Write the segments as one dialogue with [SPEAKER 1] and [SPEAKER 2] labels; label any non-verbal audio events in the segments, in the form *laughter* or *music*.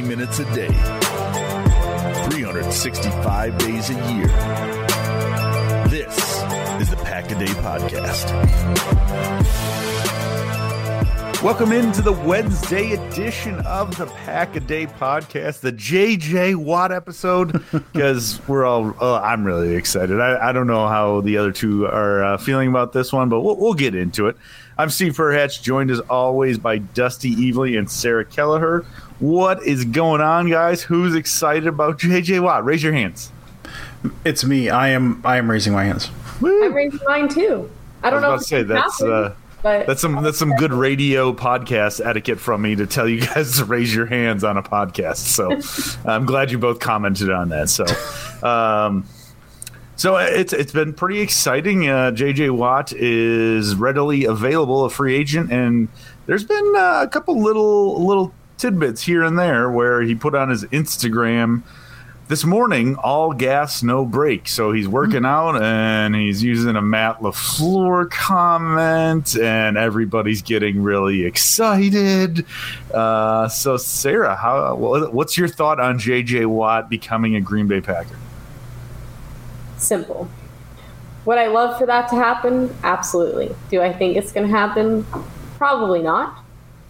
[SPEAKER 1] 20 minutes a day, 365 days a year. This is the Pack a Day Podcast. Welcome into the Wednesday edition of the Pack a Day Podcast, the JJ Watt episode, *laughs* because we're all, oh, I'm really excited. I, I, don't know how the other two are uh, feeling about this one, but we'll, we'll get into it. I'm Steve Perhatch, joined as always by Dusty Evely and Sarah Kelleher. What is going on, guys? Who's excited about JJ Watt? Raise your hands.
[SPEAKER 2] It's me. I am. I am raising my hands.
[SPEAKER 3] Woo. I'm raising mine too. I don't I know. If
[SPEAKER 1] say that's uh, but that's some that's some good radio podcast etiquette from me to tell you *laughs* guys to raise your hands on a podcast. So *laughs* I'm glad you both commented on that. So. Um, so it's it's been pretty exciting. Uh, JJ Watt is readily available, a free agent, and there's been uh, a couple little little tidbits here and there where he put on his Instagram this morning, all gas, no brake. So he's working out and he's using a Matt LaFleur comment, and everybody's getting really excited. Uh, so, Sarah, how what's your thought on JJ Watt becoming a Green Bay Packer?
[SPEAKER 3] Simple. Would I love for that to happen? Absolutely. Do I think it's going to happen? Probably not.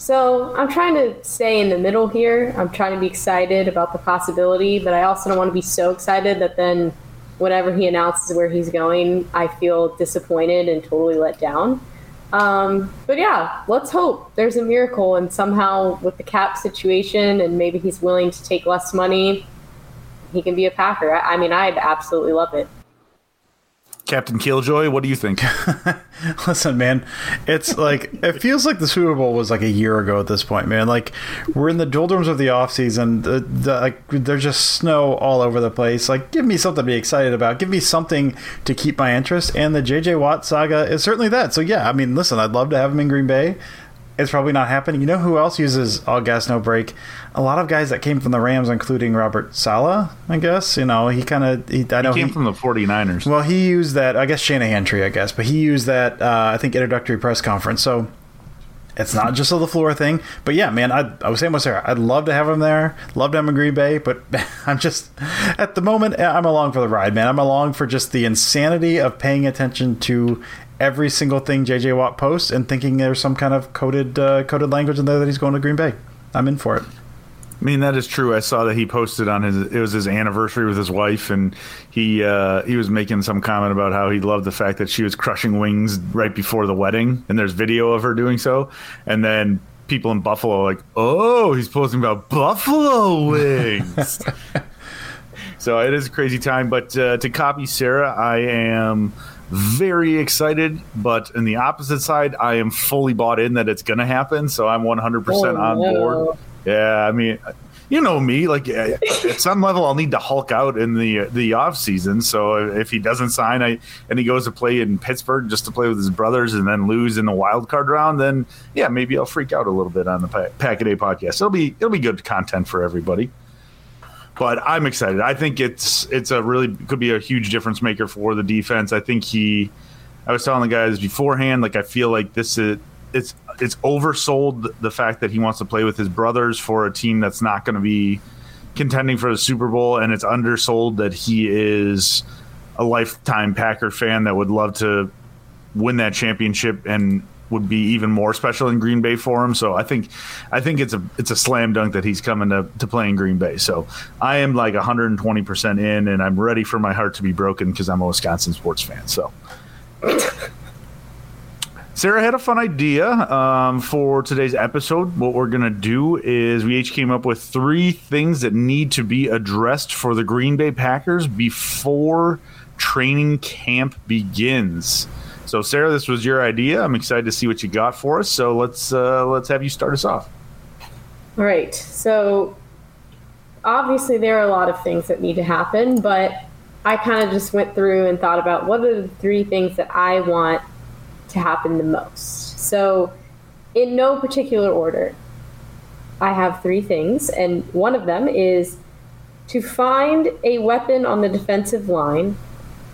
[SPEAKER 3] So I'm trying to stay in the middle here. I'm trying to be excited about the possibility, but I also don't want to be so excited that then whenever he announces where he's going, I feel disappointed and totally let down. Um, but yeah, let's hope there's a miracle and somehow with the cap situation and maybe he's willing to take less money, he can be a Packer. I, I mean, I'd absolutely love it.
[SPEAKER 1] Captain Killjoy, what do you think? *laughs*
[SPEAKER 2] Listen, man, it's like it feels like the Super Bowl was like a year ago at this point, man. Like we're in the doldrums of the off season. The, the, like there's just snow all over the place. Like, give me something to be excited about. Give me something to keep my interest. And the JJ Watt saga is certainly that. So yeah, I mean, listen, I'd love to have him in Green Bay. It's probably not happening. You know who else uses all gas no brake? A lot of guys that came from the Rams, including Robert Saleh, I guess you know he kind of. He, I know
[SPEAKER 1] he came he, from the 49ers.
[SPEAKER 2] Well, he used that. I guess Shanahan tree, I guess, but he used that. Uh, I think introductory press conference. So it's not just a LaFleur thing. But yeah, man, I, I was saying with Sarah, I'd love to have him there. Love to have him in Green Bay, but *laughs* I'm just at the moment I'm along for the ride, man. I'm along for just the insanity of paying attention to every single thing JJ Watt posts and thinking there's some kind of coded uh, coded language in there that he's going to Green Bay. I'm in for it.
[SPEAKER 1] I mean that is true. I saw that he posted on his it was his anniversary with his wife, and he uh, he was making some comment about how he loved the fact that she was crushing wings right before the wedding, and there's video of her doing so, and then people in Buffalo like, oh, he's posting about buffalo wings. *laughs* so it is a crazy time, but uh, to copy Sarah, I am very excited, but in the opposite side, I am fully bought in that it's going to happen. So I'm 100% oh, on no. board. Yeah, I mean, you know me. Like at some level, I'll need to Hulk out in the the off season. So if he doesn't sign, I and he goes to play in Pittsburgh just to play with his brothers and then lose in the wild card round, then yeah, maybe I'll freak out a little bit on the Pack a Day podcast. It'll be it'll be good content for everybody but I'm excited. I think it's it's a really could be a huge difference maker for the defense. I think he. I was telling the guys beforehand, like I feel like this is it's it's oversold the fact that he wants to play with his brothers for a team that's not going to be contending for the Super Bowl, and it's undersold that he is a lifetime Packer fan that would love to win that championship and would be even more special in Green Bay for him. So I think I think it's a it's a slam dunk that he's coming to, to play in Green Bay. So I am like 120 percent in, and I'm ready for my heart to be broken because I'm a Wisconsin sports fan. So. Sarah had a fun idea um, for today's episode. What we're going to do is we each came up with three things that need to be addressed for the Green Bay Packers before training camp begins. So, Sarah, this was your idea. I'm excited to see what you got for us. So let's uh, let's have you start us off.
[SPEAKER 3] All right. So obviously there are a lot of things that need to happen, but I kind of just went through and thought about what are the three things that I want to happen the most. So in no particular order, I have three things, and one of them is to find a weapon on the defensive line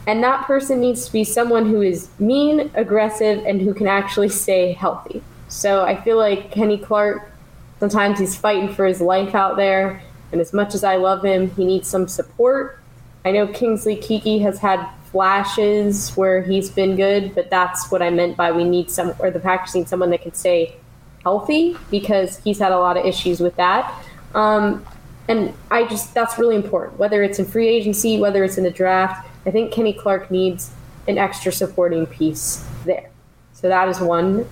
[SPEAKER 3] and that person needs to be someone who is mean, aggressive, and who can actually stay healthy. So I feel like Kenny Clark Sometimes he's fighting for his life out there, and as much as I love him, he needs some support. I know Kingsley Keke has had flashes where he's been good, but that's what I meant by we need some, or the Packers need someone that can stay healthy because he's had a lot of issues with that. Um, and I just, that's really important, whether it's in free agency, whether it's in the draft. I think Kenny Clark needs an extra supporting piece there. So that is one.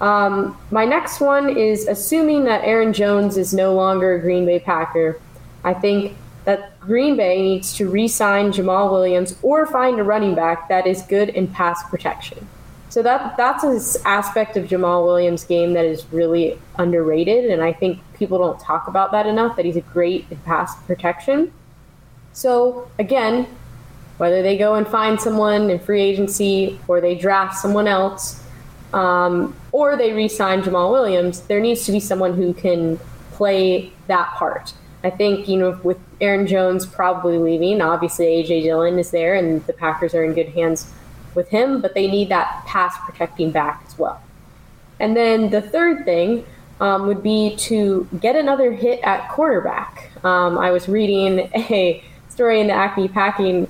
[SPEAKER 3] Um, my next one is assuming that Aaron Jones is no longer a Green Bay Packer. I think that Green Bay needs to re sign Jamaal Williams or find a running back that is good in pass protection. So that that's an aspect of Jamaal Williams' game that is really underrated, and I think people don't talk about that enough. That he's a great in pass protection. So again, whether they go and find someone in free agency or they draft someone else, um, or they re-sign Jamaal Williams, there needs to be someone who can play that part. I think you know with Aaron Jones probably leaving, obviously AJ Dillon is there, and the Packers are in good hands with him, but they need that pass protecting back as well. And then the third thing um, would be to get another hit at cornerback. Um, I was reading *laughs* a story in the Acme Packing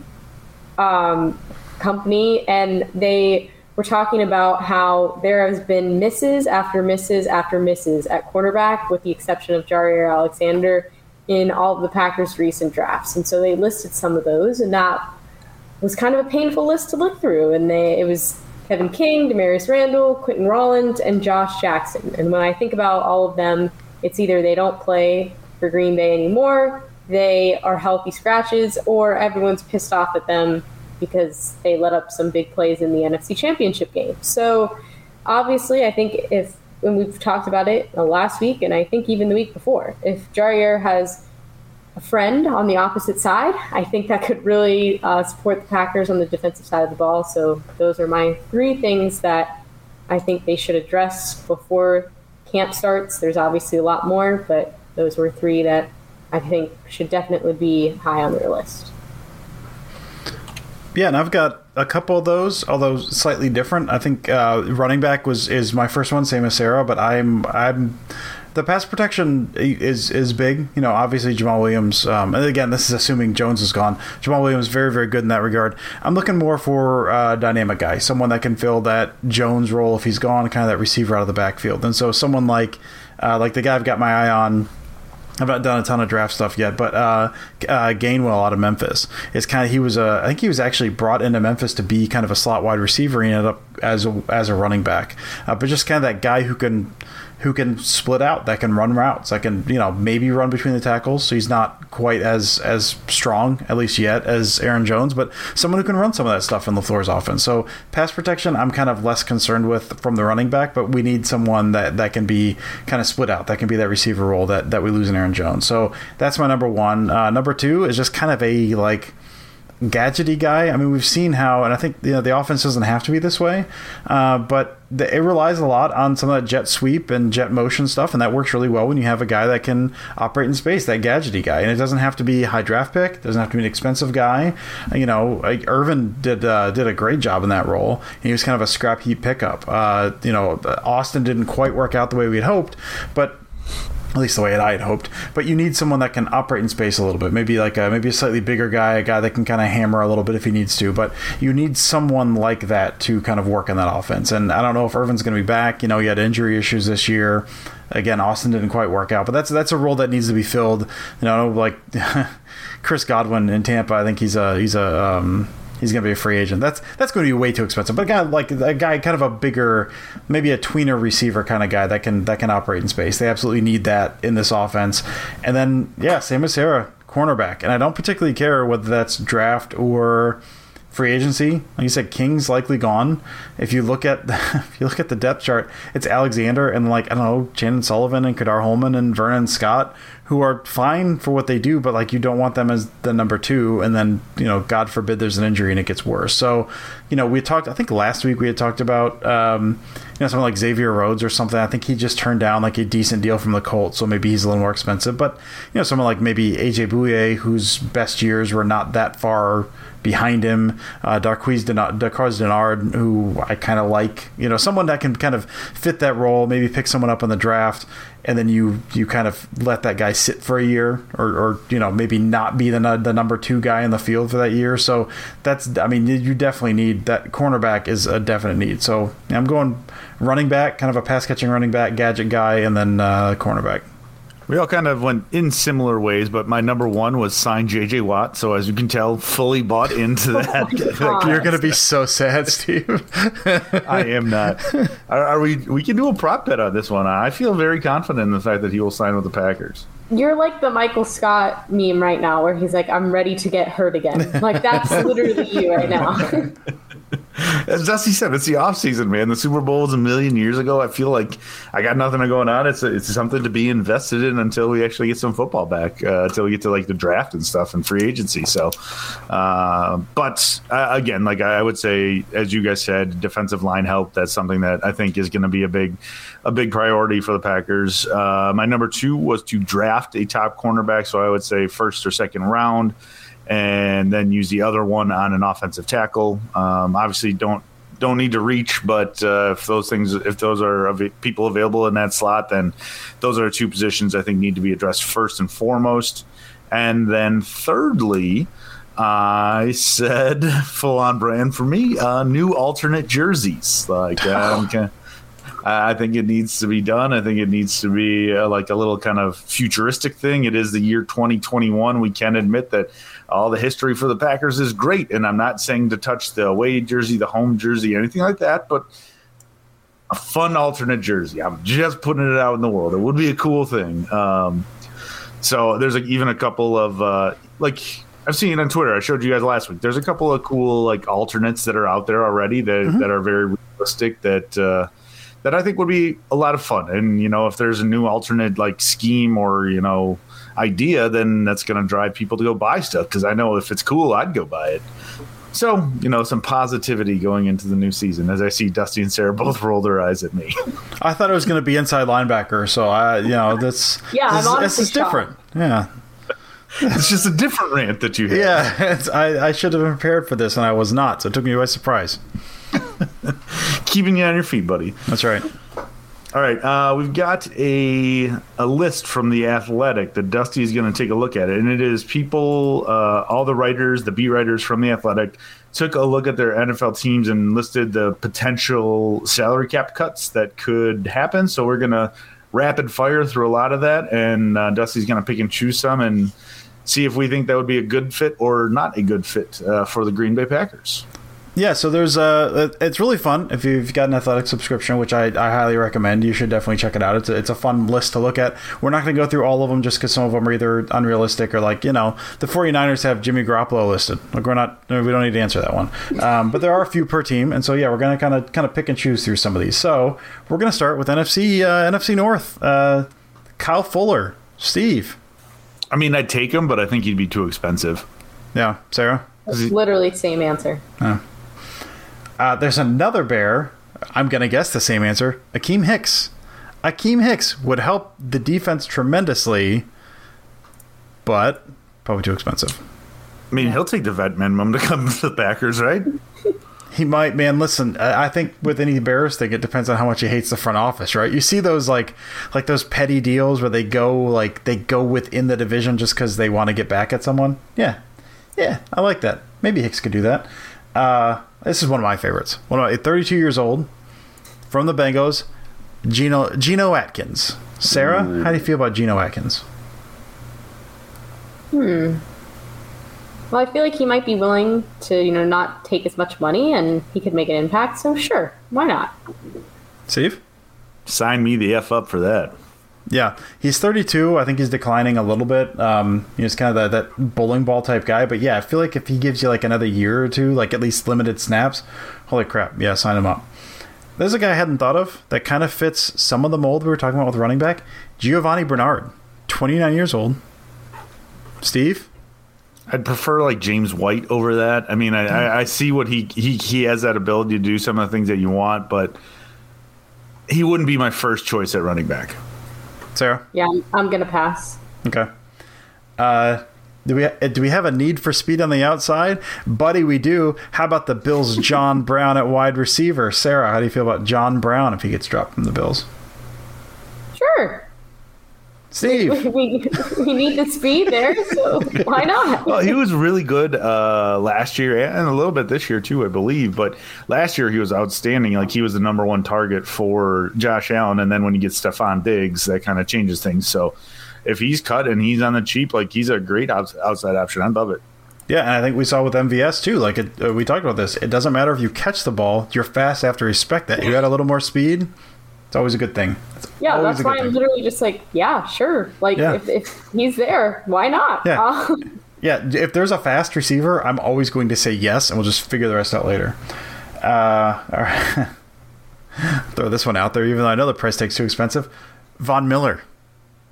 [SPEAKER 3] um, company, and they were talking about how there has been misses after misses after misses at cornerback, with the exception of Jaire Alexander in all of the Packers' recent drafts. And so they listed some of those, and that was kind of a painful list to look through. And they, it was Kevin King, Damarious Randall, Quinten Rollins, and Josh Jackson. And when I think about all of them, it's either they don't play for Green Bay anymore, they are healthy scratches, or everyone's pissed off at them because they let up some big plays in the NFC Championship game. So obviously, I think if when we've talked about it last week, and I think even the week before, if Jaire has a friend on the opposite side, I think that could really uh, support the Packers on the defensive side of the ball. So those are my three things that I think they should address before camp starts. There's obviously a lot more, but those were three that I think should definitely be high on their list.
[SPEAKER 2] Yeah, and I've got a couple of those, although slightly different. I think uh, running back was is my first one, same as Sarah, but I'm I'm the pass protection is is big. You know, obviously Jamaal Williams. Um, and again, this is assuming Jones is gone. Jamaal Williams very very good in that regard. I'm looking more for a dynamic guy, someone that can fill that Jones role if he's gone, kind of that receiver out of the backfield. And so someone like uh, like the guy I've got my eye on. I've not done a ton of draft stuff yet, but uh, uh, Gainwell out of Memphis is kind of he was a I think he was actually brought into Memphis to be kind of a slot wide receiver. He ended up as a, as a running back, uh, but just kind of that guy who can who can split out, that can run routes, that can you know maybe run between the tackles. So he's not quite as as strong, at least yet, as Aaron Jones, but someone who can run some of that stuff in LaFleur's offense. So pass protection, I'm kind of less concerned with from the running back, but we need someone that that can be kind of split out, that can be that receiver role that that we lose in Aaron Jones. So that's my number one. Uh, number two is just kind of a like gadgety guy. I mean, we've seen how, and I think you know the offense doesn't have to be this way, uh, but the, it relies a lot on some of that jet sweep and jet motion stuff, and that works really well when you have a guy that can operate in space, that gadgety guy. And it doesn't have to be a high draft pick, doesn't have to be an expensive guy. You know, like Irvin did uh, did a great job in that role. He was kind of a scrap heap pickup. Uh, you know, Austin didn't quite work out the way we had hoped, but at least the way that I had hoped. But you need someone that can operate in space a little bit. Maybe like a, maybe a slightly bigger guy, a guy that can kind of hammer a little bit if he needs to. But you need someone like that to kind of work in that offense. And I don't know if Irvin's going to be back. You know, he had injury issues this year. Again, Austin didn't quite work out, but that's that's a role that needs to be filled. You know, like *laughs* Chris Godwin in Tampa. I think he's a he's a um, he's going to be a free agent. That's that's going to be way too expensive. But a guy like a guy kind of a bigger, maybe a tweener receiver kind of guy that can that can operate in space. They absolutely need that in this offense. And then yeah, same as Sarah, cornerback. And I don't particularly care whether that's draft or free agency. Like you said, King's likely gone. If you look at the, *laughs* if you look at the depth chart, it's Alexander and like I don't know, Chandon Sullivan and Ka'dar Hollman and Vernon Scott who are fine for what they do, but like you don't want them as the number two, and then you know, God forbid there's an injury and it gets worse. So, you know, we talked. I think last week we had talked about um, you know someone like Xavier Rhodes or something. I think he just turned down like a decent deal from the Colts, so maybe he's a little more expensive. But you know, someone like maybe AJ Bouye, whose best years were not that far behind him. Uh, Darqueze Dennard, Dennard, who I kind of like. You know, someone that can kind of fit that role. Maybe pick someone up in the draft and then you you kind of let that guy sit for a year, or, or you know maybe not be the the number two guy in the field for that year. So that's I mean you definitely need that cornerback is a definite need. So I'm going running back, kind of a pass catching running back, gadget guy, and then uh, cornerback.
[SPEAKER 1] We all kind of went in similar ways, but my number one was sign JJ Watt. So as you can tell, fully bought into *laughs* that.
[SPEAKER 3] Oh God. *laughs*
[SPEAKER 2] You're gonna be so sad, Steve. *laughs*
[SPEAKER 1] I am not. Are, are we? We can do a prop bet on this one. I feel very confident in the fact that he will sign with the Packers.
[SPEAKER 3] You're like the Michael Scott meme right now, where he's like, "I'm ready to get hurt again." Like that's *laughs* literally you right now. *laughs*
[SPEAKER 1] As Dusty said, it's the off season, man. The Super Bowl was a million years ago. I feel like I got nothing going on. It's it's something to be invested in until we actually get some football back, uh, until we get to like the draft and stuff and free agency. So, uh, but uh, again, like I would say, as you guys said, defensive line help. That's something that I think is going to be a big a big priority for the Packers. Uh, my number two was to draft a top cornerback. So I would say first or second round and then use the other one on an offensive tackle. Um, obviously, don't don't need to reach, but uh, if those things, if those are av- people available in that slot, then those are two positions I think need to be addressed first and foremost. And then thirdly, I said *laughs* full on brand for me, uh, new alternate jerseys. Like *laughs* um, I think it needs to be done. I think it needs to be uh, like a little kind of futuristic thing. It is the year 2021. We can admit that all the history for the Packers is great, and I'm not saying to touch the away jersey, the home jersey, anything like that, but a fun alternate jersey. I'm just putting it out in the world. It would be a cool thing. Um, so there's like even a couple of uh, like I've seen it on Twitter. I showed you guys last week. There's a couple of cool like alternates that are out there already that that are very realistic that. Uh, that I think would be a lot of fun. And you know, if there's a new alternate like scheme or you know idea, then that's going to drive people to go buy stuff. Because I know if it's cool, I'd go buy it. So you know, some positivity going into the new season. As I see Dusty and Sarah both roll their eyes at me. *laughs*
[SPEAKER 2] I thought it was going to be inside linebacker, so I, you know, that's
[SPEAKER 3] Yeah, I'm
[SPEAKER 2] this, this is different. Yeah,
[SPEAKER 1] it's just a different rant that you have.
[SPEAKER 2] yeah. *laughs* It's, I, I should have been prepared for this, and I was not. So it took me by surprise. *laughs*
[SPEAKER 1] keeping you on your feet, buddy.
[SPEAKER 2] That's right.
[SPEAKER 1] All right, uh, we've got a a list from the Athletic that Dusty is going to take a look at it, and it is people, uh, all the writers, the beat writers from the Athletic, took a look at their NFL teams and listed the potential salary cap cuts that could happen. So we're going to rapid fire through a lot of that, and uh, Dusty's going to pick and choose some and see if we think that would be a good fit or not a good fit uh, for the Green Bay Packers.
[SPEAKER 2] Yeah, so there's uh it's really fun if you've got an athletic subscription, which I, I highly recommend. You should definitely check it out. It's a, it's a fun list to look at. We're not going to go through all of them just because some of them are either unrealistic or like you know the 49ers have Jimmy Garoppolo listed. Like we're not we don't need to answer that one. Um, but there are a few per team, and so yeah, we're going to kind of kind of pick and choose through some of these. So we're going to start with NFC uh, NFC North. Uh, Kyle Fuller, Steve.
[SPEAKER 1] I mean, I'd take him, but I think he'd be too expensive.
[SPEAKER 2] Yeah, Sarah.
[SPEAKER 3] It's literally same answer.
[SPEAKER 2] Uh, there's another bear. I'm going to guess the same answer. Akiem Hicks. Akiem Hicks would help the defense tremendously, but probably too expensive.
[SPEAKER 1] I mean, he'll take the vet minimum to come *laughs* to the Packers, right?
[SPEAKER 2] He might, man. Listen, I think with any Bears thing, it depends on how much he hates the front office, right? You see those like, like those petty deals where they go like they go within the division just because they want to get back at someone. Yeah, yeah, I like that. Maybe Hicks could do that. Uh, this is one of my favorites. One of my, 32 years old, from the Bengals, Geno Geno Atkins. Sarah, how do you feel about Geno Atkins? Hmm.
[SPEAKER 3] Well, I feel like he might be willing to, you know, not take as much money and he could make an impact. So sure, why not?
[SPEAKER 2] Steve?
[SPEAKER 1] Sign me the F up for that.
[SPEAKER 2] Yeah, he's 32. I think he's declining a little bit. Um, he's kind of that, that bowling ball type guy. But yeah, I feel like if he gives you like another year or two, like at least limited snaps, holy crap, yeah, sign him up. There's a guy I hadn't thought of that kind of fits some of the mold we were talking about with running back. Giovani Bernard, 29 years old. Steve?
[SPEAKER 1] I'd prefer like James White over that. I mean, I, I, I see what he, he he has that ability to do some of the things that you want, but he wouldn't be my first choice at running back.
[SPEAKER 2] Sarah?
[SPEAKER 3] Yeah, I'm, I'm gonna pass.
[SPEAKER 2] Okay. Uh, do we do we have a need for speed on the outside, buddy? We do. How about the Bills' John *laughs* Brown at wide receiver? Sarah, how do you feel about John Brown if he gets dropped from the Bills?
[SPEAKER 3] Sure.
[SPEAKER 2] Steve.
[SPEAKER 3] we, we need the speed there, so *laughs* why not?
[SPEAKER 1] well, he was really good uh, last year and a little bit this year too, I believe. But last year he was outstanding. Like he was the number one target for Josh Allen, and then when you get Stefon Diggs, that kind of changes things. So if he's cut and he's on the cheap, like he's a great outs- outside option. I love it.
[SPEAKER 2] Yeah, and I think we saw with MVS too. Like it, uh, we talked about this. It doesn't matter if you catch the ball; you're fast after respect that. You got a little more speed. It's always a good thing. It's
[SPEAKER 3] Yeah, that's
[SPEAKER 2] a good
[SPEAKER 3] why I'm
[SPEAKER 2] thing.
[SPEAKER 3] literally just like, yeah, sure. Like
[SPEAKER 2] Yeah.
[SPEAKER 3] if, if he's there, why not?
[SPEAKER 2] Yeah.
[SPEAKER 3] Um, *laughs*
[SPEAKER 2] Yeah, if there's a fast receiver, I'm always going to say yes, and we'll just figure the rest out later. Uh, *laughs* all right. Throw this one out there, even though I know the price tag's too expensive. Von Miller.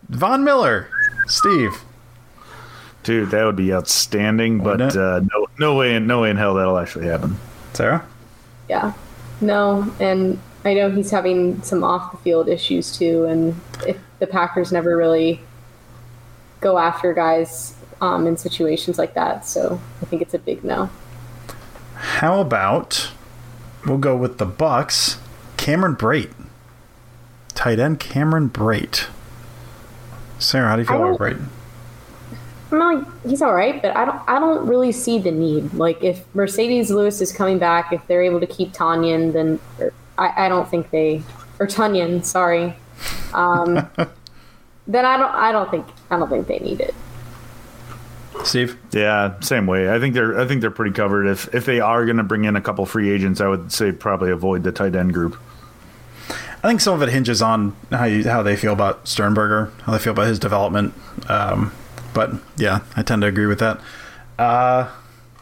[SPEAKER 2] Von Miller. Steve.
[SPEAKER 1] Dude, that would be outstanding. But
[SPEAKER 2] Wouldn't it?
[SPEAKER 1] uh, no, no way, in, no way in hell that'll actually happen.
[SPEAKER 2] Sarah?
[SPEAKER 3] yeah. No, and I know he's having some off the field issues too, and if the Packers never really go after guys um, in situations like that, so I think it's a big no.
[SPEAKER 2] How about we'll go with the Bucks. Cameron Brate. Tight end Cameron Brate. Sarah, how do you feel about Brate?
[SPEAKER 3] I'm not, he's all right, but I don't I don't really see the need. Like if Marcedes Lewis is coming back, if they're able to keep Tanyan, then or, I, I don't think they or Tunyon, sorry. Um, *laughs* then I don't I don't think I don't think they need it.
[SPEAKER 2] Steve?
[SPEAKER 1] Yeah, same way. I think they're I think they're pretty covered. If if they are going to bring in a couple free agents, I would say probably avoid the tight end group.
[SPEAKER 2] I think some of it hinges on how you, how they feel about Sternberger, how they feel about his development. Um, but yeah, I tend to agree with that. Uh,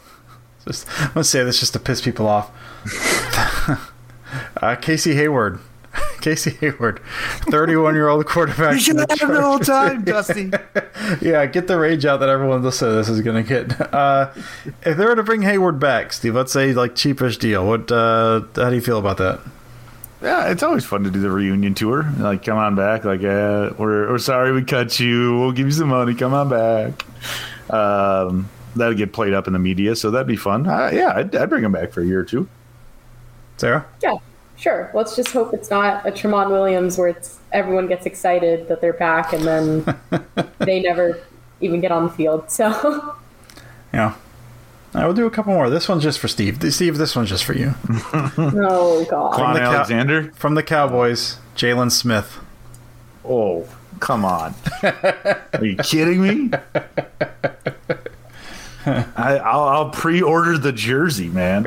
[SPEAKER 2] *laughs* just, I'm gonna say this just to piss people off. *laughs* uh, Casey Hayward, *laughs* Casey Hayward, 31 year old quarterback. *laughs* from the whole
[SPEAKER 1] time, Dusty. *laughs*
[SPEAKER 2] yeah, get the rage out that everyone listening to this is going to get. Uh, if they were to bring Hayward back, Steve, let's say like cheapish deal. What? Uh, how do you feel about that?
[SPEAKER 1] Yeah, it's always fun to do the reunion tour. Like, come on back. Like, uh, we're we're sorry we cut you. We'll give you some money. Come on back. Um, that'll get played up in the media, so that'd be fun. Uh, yeah, I'd, I'd bring him back for a year or two.
[SPEAKER 2] Sarah?
[SPEAKER 3] Yeah, sure. Let's just hope it's not a Tramon Williams where it's everyone gets excited that they're back and then *laughs* they never even get on the field. So *laughs*
[SPEAKER 2] Yeah. All right, we'll do a couple more. This one's just for Steve. Steve, this one's just for you. *laughs*
[SPEAKER 3] oh god.
[SPEAKER 1] Kwon
[SPEAKER 2] the Cow-
[SPEAKER 1] Alexander.
[SPEAKER 2] From the Cowboys, Jaylon Smith.
[SPEAKER 1] Oh, come on. Are you kidding me? I, I'll, I'll pre-order the jersey, man.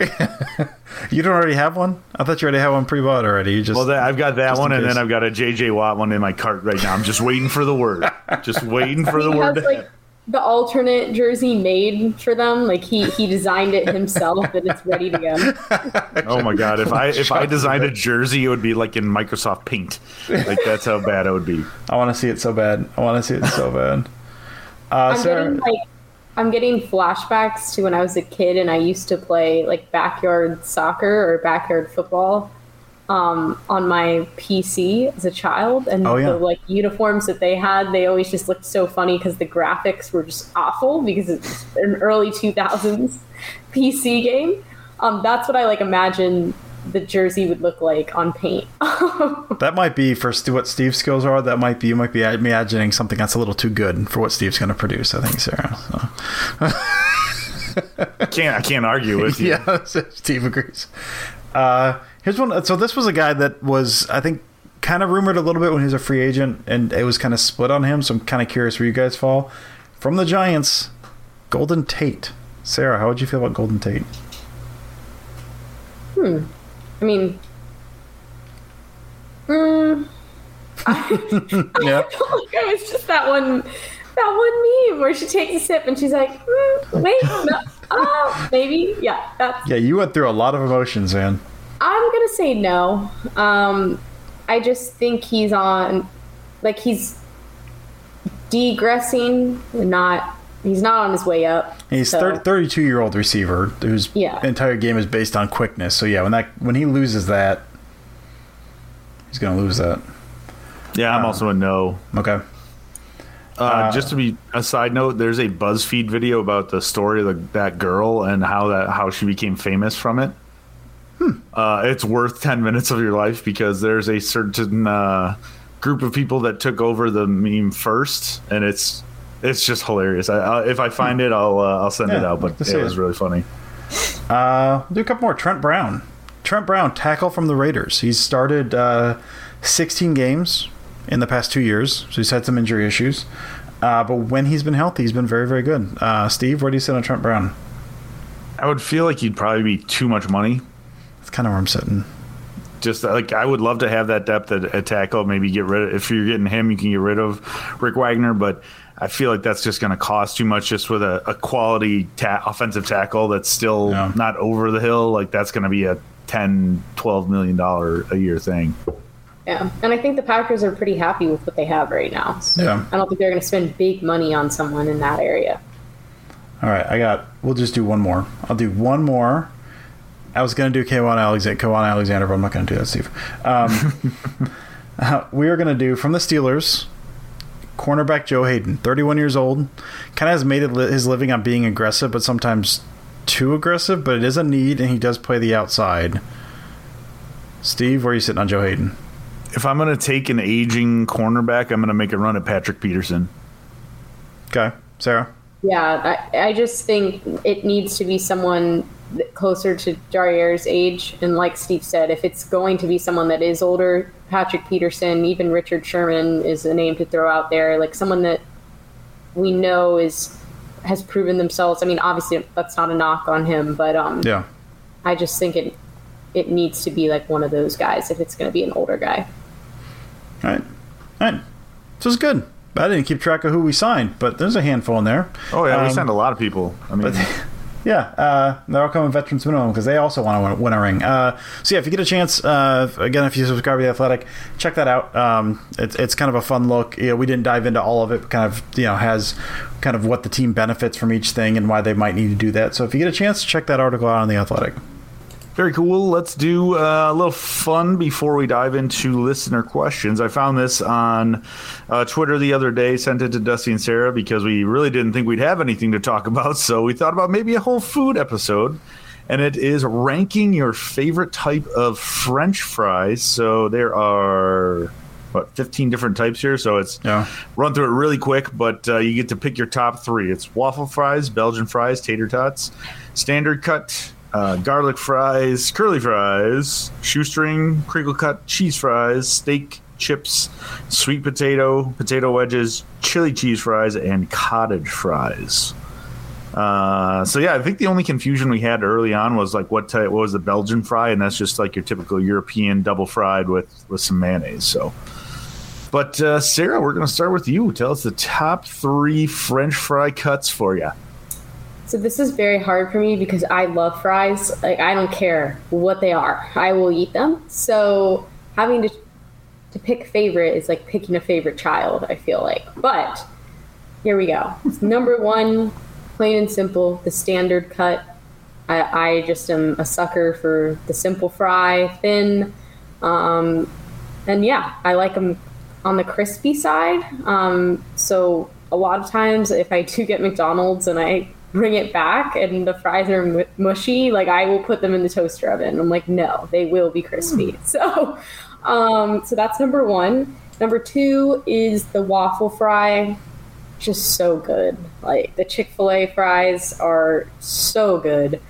[SPEAKER 2] You don't already have one? I thought you already had one pre-bought already. You just
[SPEAKER 1] Well, that, I've got that one, and then I've got a JJ Watt one in my cart right now. I'm just waiting for the word. Just waiting for the
[SPEAKER 3] he
[SPEAKER 1] word.
[SPEAKER 3] has like the alternate jersey made for them. Like he he designed it himself and it's ready to go. *laughs*
[SPEAKER 1] Oh my god! If I if I designed a jersey, it would be like in Microsoft Paint. Like that's how bad it would be.
[SPEAKER 2] I want to see it so bad. I want to see it so bad. Uh,
[SPEAKER 3] I'm
[SPEAKER 2] Sarah,
[SPEAKER 3] getting like I'm getting flashbacks to when I was a kid and I used to play like backyard soccer or backyard football um, on my PC as a child, and
[SPEAKER 2] Oh, yeah.
[SPEAKER 3] the like uniforms that they had, they always just looked so funny because the graphics were just awful because it's an early 2000s PC game. Um, that's what I like imagine the jersey would look like on paint. *laughs*
[SPEAKER 2] that might be for St- what Steve's skills are. That might be you might be imagining something that's a little too good for what Steve's going to produce. I think, Sarah. So.
[SPEAKER 1] I *laughs* can't I can't argue with you.
[SPEAKER 2] yeah, *laughs* Steve agrees. Uh, here's one. So this was a guy that was, I think, kind of rumored a little bit when he was a free agent, and it was kind of split on him. So I'm kind of curious where you guys fall. From the Giants, Golden Tate. Sarah, how would you feel about Golden Tate?
[SPEAKER 3] I mean, mm, *laughs*
[SPEAKER 2] Yeah, *laughs*
[SPEAKER 3] it was just that one that one meme where she takes a sip and she's like, mm, wait, no, *laughs* oh, maybe, yeah. That's.
[SPEAKER 2] yeah. You went through a lot of emotions, man.
[SPEAKER 3] I'm gonna say no. Um, I just think he's on, like he's degressing, not. He's not on his way up.
[SPEAKER 2] He's
[SPEAKER 3] so-
[SPEAKER 2] thir 32 year old receiver whose
[SPEAKER 3] Yeah.
[SPEAKER 2] entire game is based on quickness. So yeah, when that when he loses that, he's gonna lose that.
[SPEAKER 1] Yeah, I'm also a no.
[SPEAKER 2] Okay.
[SPEAKER 1] Uh, just to be a side note, there's a BuzzFeed video about the story of the, that girl and how that how she became famous from it. Uh, it's worth ten minutes of your life because there's a certain uh, group of people that took over the meme first, and it's it's just hilarious. I, I, if I find it, I'll uh, I'll send it out. But it was
[SPEAKER 2] it.
[SPEAKER 1] really funny.
[SPEAKER 2] Uh, we'll do a couple more. Trent Brown. Trent Brown, tackle from the Raiders. He's started uh, 16 games in the past two years, so he's had some injury issues. Uh, but when he's been healthy, he's been very, very good. Uh, Steve, where do you sit on Trent Brown?
[SPEAKER 1] I would feel like he'd probably be too much money.
[SPEAKER 2] That's kind of where I'm sitting.
[SPEAKER 1] Just like I would love to have that depth at, at tackle. Maybe get rid of if you're getting him, you can get rid of Rick Wagner. But I feel like that's just going to cost too much. Just with a, a quality ta- offensive tackle that's still
[SPEAKER 2] Yeah.
[SPEAKER 1] not over the hill. Like that's going to be a 10 12 million dollar a year thing.
[SPEAKER 3] Yeah, and I think the Packers are pretty happy with what they have right now. So
[SPEAKER 2] Yeah.
[SPEAKER 3] I don't think they're going to spend big money on someone in that area.
[SPEAKER 2] All right, I got. We'll just do one more. I'll do one more. I was going to do Kwon Alexander, Kwon Alexander, but I'm not going to do that, Steve. Um, *laughs* uh, we are going to do from the Steelers, cornerback Joe Haden, 31 years old, kind of has made his living on being aggressive, but sometimes too aggressive. But it is a need, and he does play the outside. Steve, where are you sitting on Joe Haden?
[SPEAKER 1] If I'm going to take an aging cornerback, I'm going to make a run at Patrick Peterson.
[SPEAKER 2] Okay, Sarah.
[SPEAKER 3] Yeah, I, I just think it needs to be someone that- closer to Jaire's age. And like Steve said, if it's going to be someone that is older, Patrick Peterson, even Richard Sherman is a name to throw out there. Like someone that we know is has proven themselves. I mean, obviously that's not a knock on him, but um,
[SPEAKER 2] Yeah.
[SPEAKER 3] I just think it it needs to be like one of those guys if it's going to be an older guy.
[SPEAKER 2] All right. All right. So it's good. I didn't keep track of who we signed, but there's a handful in there.
[SPEAKER 1] Oh yeah, we
[SPEAKER 2] Um,
[SPEAKER 1] signed a lot of people. I mean, *laughs*
[SPEAKER 2] Yeah, uh, they're all coming veterans minimum because they also want to win, a ring. Uh, so yeah, if you get a chance, uh, again, if you subscribe to the Athletic, check that out. Um, it's it's kind of a fun look. You know, we didn't dive into all of it. but Kind of you know has kind of what the team benefits from each thing and why they might need to do that. So if you get a chance, check that article out on the Athletic.
[SPEAKER 1] Very cool. Let's do uh, a little fun before we dive into listener questions. I found this on uh, Twitter the other day, sent it to Dusty and Sarah because we really didn't think we'd have anything to talk about. So we thought about maybe a whole food episode. And it is ranking your favorite type of French fries. So there are, what, 15 different types here. So it's
[SPEAKER 2] Yeah.
[SPEAKER 1] run through it really quick, but uh, you get to pick your top three. It's waffle fries, Belgian fries, tater tots, standard cut, uh, garlic fries, curly fries, shoestring, crinkle cut, cheese fries, steak chips, sweet potato, potato wedges, chili cheese fries, and cottage fries. Uh, so yeah, I think the only confusion we had early on was like what type, what was the Belgian fry, and that's just like your typical European double fried with with some mayonnaise. So, but uh, Sarah, we're going to start with you. Tell us the top three French fry cuts for you.
[SPEAKER 3] So this is very hard for me because I love fries. Like I don't care what they are. I will eat them. So having to to pick favorite is like picking a favorite child, I feel like. But here we go. Number 1, plain and simple, the standard cut. I, I just am a sucker for the simple fry, thin. Um, and yeah, I like them on the crispy side. Um, so a lot of times, if I do get McDonald's and I bring it back and the fries are mu- mushy, like I will put them in the toaster oven. I'm like, no, they will be crispy. So, um, so that's number one. Number two is the waffle fry. Just so good. Like the Chick Fil A fries are so good.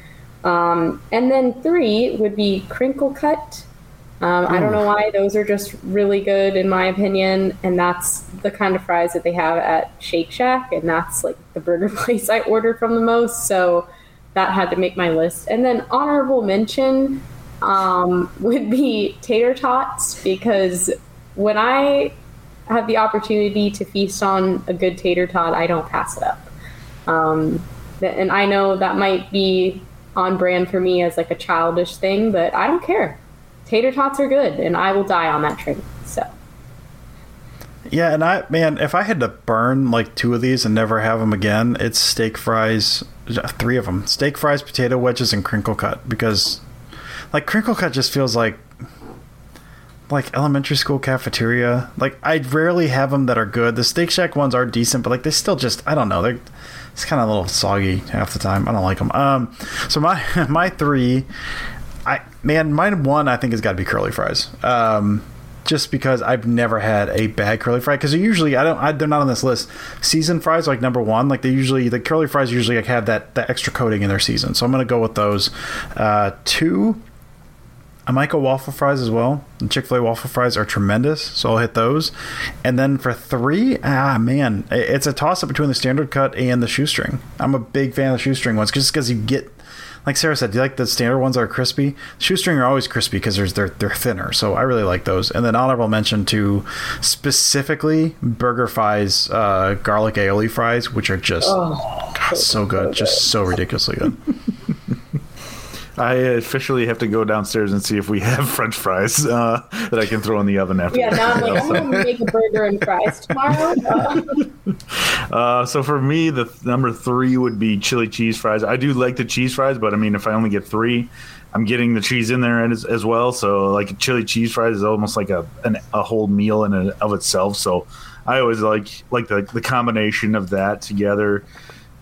[SPEAKER 3] Um, and then three would be crinkle cut. Um, I don't know why those are just really good in my opinion, and that's the kind of fries that they have at Shake Shack, and that's like the burger *laughs* place I order from the most. So that had to make my list. And then honorable mention um, *laughs* would be tater tots because when I have the opportunity to feast on a good tater tot, I don't pass it up. Um, and I know that might be on brand for me as like a childish thing, but I don't care. Tater tots are good, and I will die on that train. So
[SPEAKER 2] Yeah, and I man, if I had to burn like two of these and never have them again, it's steak fries, three of them: steak fries, potato wedges, and crinkle cut. Because like crinkle cut just feels like like elementary school cafeteria. Like I rarely have them that are good. The Shake Shack ones are decent, but like they still just I don't know. They're it's kind of a little soggy half the time. I don't like them. Um, so my *laughs* my three, I man, mine one I think has got to be curly fries. Um, just because I've never had a bad curly fry. Because usually I don't, I, they're not on this list. Seasoned fries like number one, like they usually the curly fries usually like have that that extra coating in their season. So I'm gonna go with those. Uh, two, I might go waffle fries as well. Chick Fil A waffle fries are tremendous, so I'll hit those. And then for three, ah man, it's a toss up between the standard cut and the shoestring. I'm a big fan of the shoestring ones, just because you get. Like Sarah said, do you like the standard ones that are crispy? Shoestring are always crispy because they're they're thinner, so I really like those. And then honorable mention to specifically Burger Fries uh, garlic aioli fries, which are just
[SPEAKER 3] Oh,
[SPEAKER 2] God, so good, just so ridiculously good. *laughs*
[SPEAKER 1] I officially have to go downstairs and see if we *laughs* have French fries uh, that I can throw in the oven after.
[SPEAKER 3] Yeah, now I'm like, I'm
[SPEAKER 1] So-
[SPEAKER 3] gonna make a burger and fries tomorrow. Uh, *laughs*
[SPEAKER 1] Uh, so for me, the th- number three would be chili cheese fries. I do like the cheese fries, but I mean, if I only get three, I'm getting the cheese in there as, as well. So like chili cheese fries is almost like a an, a whole meal in and of itself. So I always like like the the combination of that together.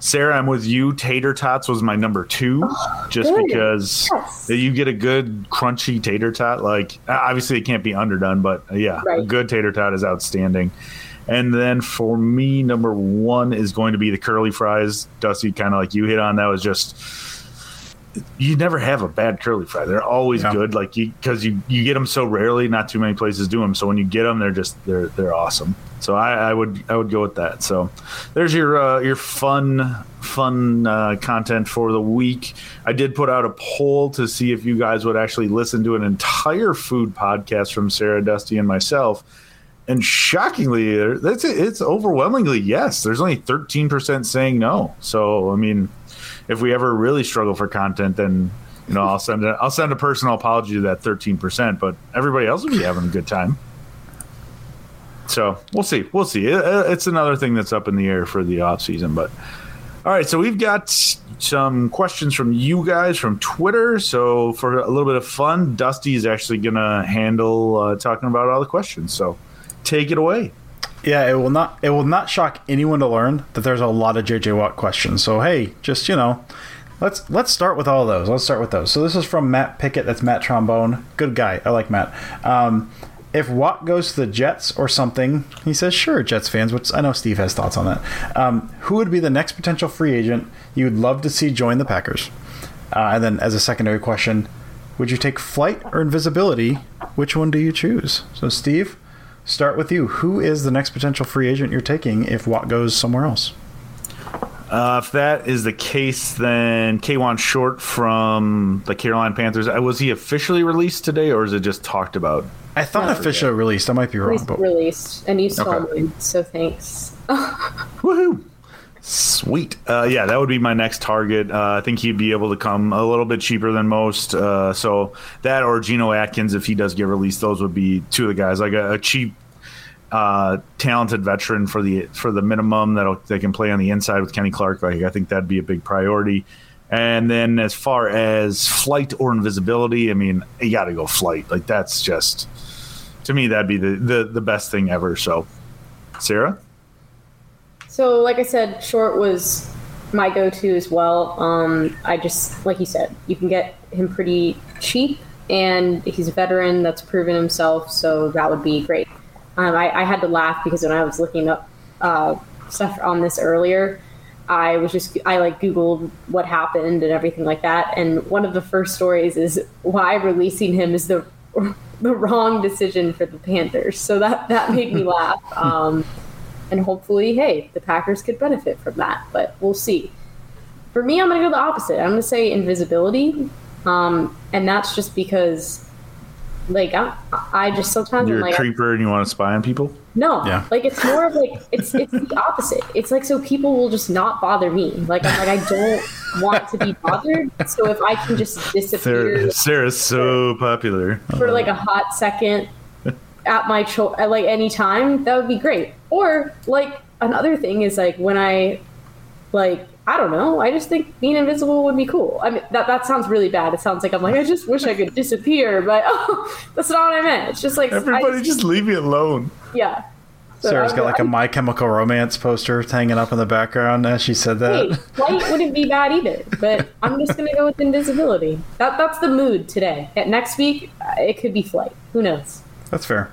[SPEAKER 1] Sarah, I'm with you. Tater tots was my number two, just
[SPEAKER 3] good.
[SPEAKER 1] because
[SPEAKER 3] Yes.
[SPEAKER 1] you get a good crunchy tater tot. Like obviously it can't be underdone, but uh, yeah, a good tater tot is outstanding. And then for me, number one is going to be the curly fries. Dusty, kind of like you hit on, that was just you never have a bad curly fry. They're always
[SPEAKER 2] Yeah.
[SPEAKER 1] good, like you because you you get them so rarely. Not too many places do them. So when you get them, they're just they're they're awesome. So I, I would I would go with that. So there's your uh, your fun fun uh, content for the week. I did put out a poll to see if you guys would actually listen to an entire food podcast from Sarah Dusty and myself. And shockingly, that's. It's overwhelmingly yes. There's only 13% saying no. So I mean, if we ever really struggle for content, then you know I'll send a, I'll send a personal apology to that 13%. But everybody else will be having a good time. So we'll see. We'll see. It- It's another thing that's up in the air for the off season. But all right, so we've got some questions from you guys from Twitter. So for a little bit of fun, Dusty is actually going to handle uh, talking about all the questions. So take it away.
[SPEAKER 2] Yeah, it will not it will not shock anyone to learn that there's a lot of JJ Watt questions. So hey, just you know, let's let's start with all those. Let's start with those. So this is from Matt Pickett. That's Matt Trombone. Good guy. I like Matt. Um, if Watt goes to the Jets or something, he says, sure, Jets fans, which I know Steve has thoughts on that. Um, who would be the next potential free agent you would love to see join the Packers? Uh, and then, as a secondary question, would you take flight or invisibility? Which one do you choose? So, Steve, start with you. Who is the next potential free agent you're taking if Watt goes somewhere else?
[SPEAKER 1] Uh, if that is the case, then Kawann Short from the Carolina Panthers, uh, was he officially released today or is it just talked about?
[SPEAKER 2] I thought
[SPEAKER 3] No.
[SPEAKER 2] officially released. I might be wrong, but
[SPEAKER 3] released, and you saw
[SPEAKER 1] Okay.
[SPEAKER 3] mine, so thanks. *laughs*
[SPEAKER 1] Woohoo! Sweet. Uh, yeah, that would be my next target. Uh, I think he'd be able to come a little bit cheaper than most. Uh, so that or Geno Atkins, if he does get released, those would be two of the guys. Like a, a cheap, uh, talented veteran for the for the minimum that they can play on the inside with Kenny Clark. Like I think that'd be a big priority. And then as far as flight or invisibility, I mean, you got to go flight. Like that's just to me that'd be the, the the best thing ever. So, Sarah.
[SPEAKER 3] So, like I said, short was my go-to as well. Um, I just, like you said, you can get him pretty cheap, and he's a veteran that's proven himself, so that would be great. Um, I, I had to laugh because when I was looking up uh, stuff on this earlier, I was just I like Googled what happened and everything like that, and one of the first stories is why releasing him is the *laughs* the wrong decision for the Panthers. So that that made me *laughs* laugh. Um, and hopefully, hey, the Packers could benefit from that, but we'll see. For me, I'm going to go the opposite. I'm going to say invisibility, um, and that's just because, like, I, I just sometimes
[SPEAKER 1] You're
[SPEAKER 3] I'm like,
[SPEAKER 1] a creeper and you want to spy on people.
[SPEAKER 3] no,
[SPEAKER 2] Yeah.
[SPEAKER 3] like it's more of like it's it's the opposite. It's like so people will just not bother me. Like I'm like I don't want to be bothered. So if I can just
[SPEAKER 1] Sarah,
[SPEAKER 3] disappear
[SPEAKER 1] Sarah's so popular.
[SPEAKER 3] for like a hot second at my cho- at like any time, that would be great. Or like another thing is like when I like I don't know. I just think being invisible would be cool. I mean that that sounds really bad. It sounds like I'm like I just wish I could disappear, but *laughs* oh, that's not what I meant. It's just like I
[SPEAKER 1] Everybody just leave me alone.
[SPEAKER 3] yeah. So
[SPEAKER 2] Sarah's
[SPEAKER 3] I-
[SPEAKER 2] got like a My Chemical Romance poster hanging up in the background as she said that.
[SPEAKER 3] Hey, flight wouldn't be bad either, but I'm just gonna go with invisibility. That that's the mood today. At next week, uh, it could be flight. Who knows?
[SPEAKER 2] That's fair.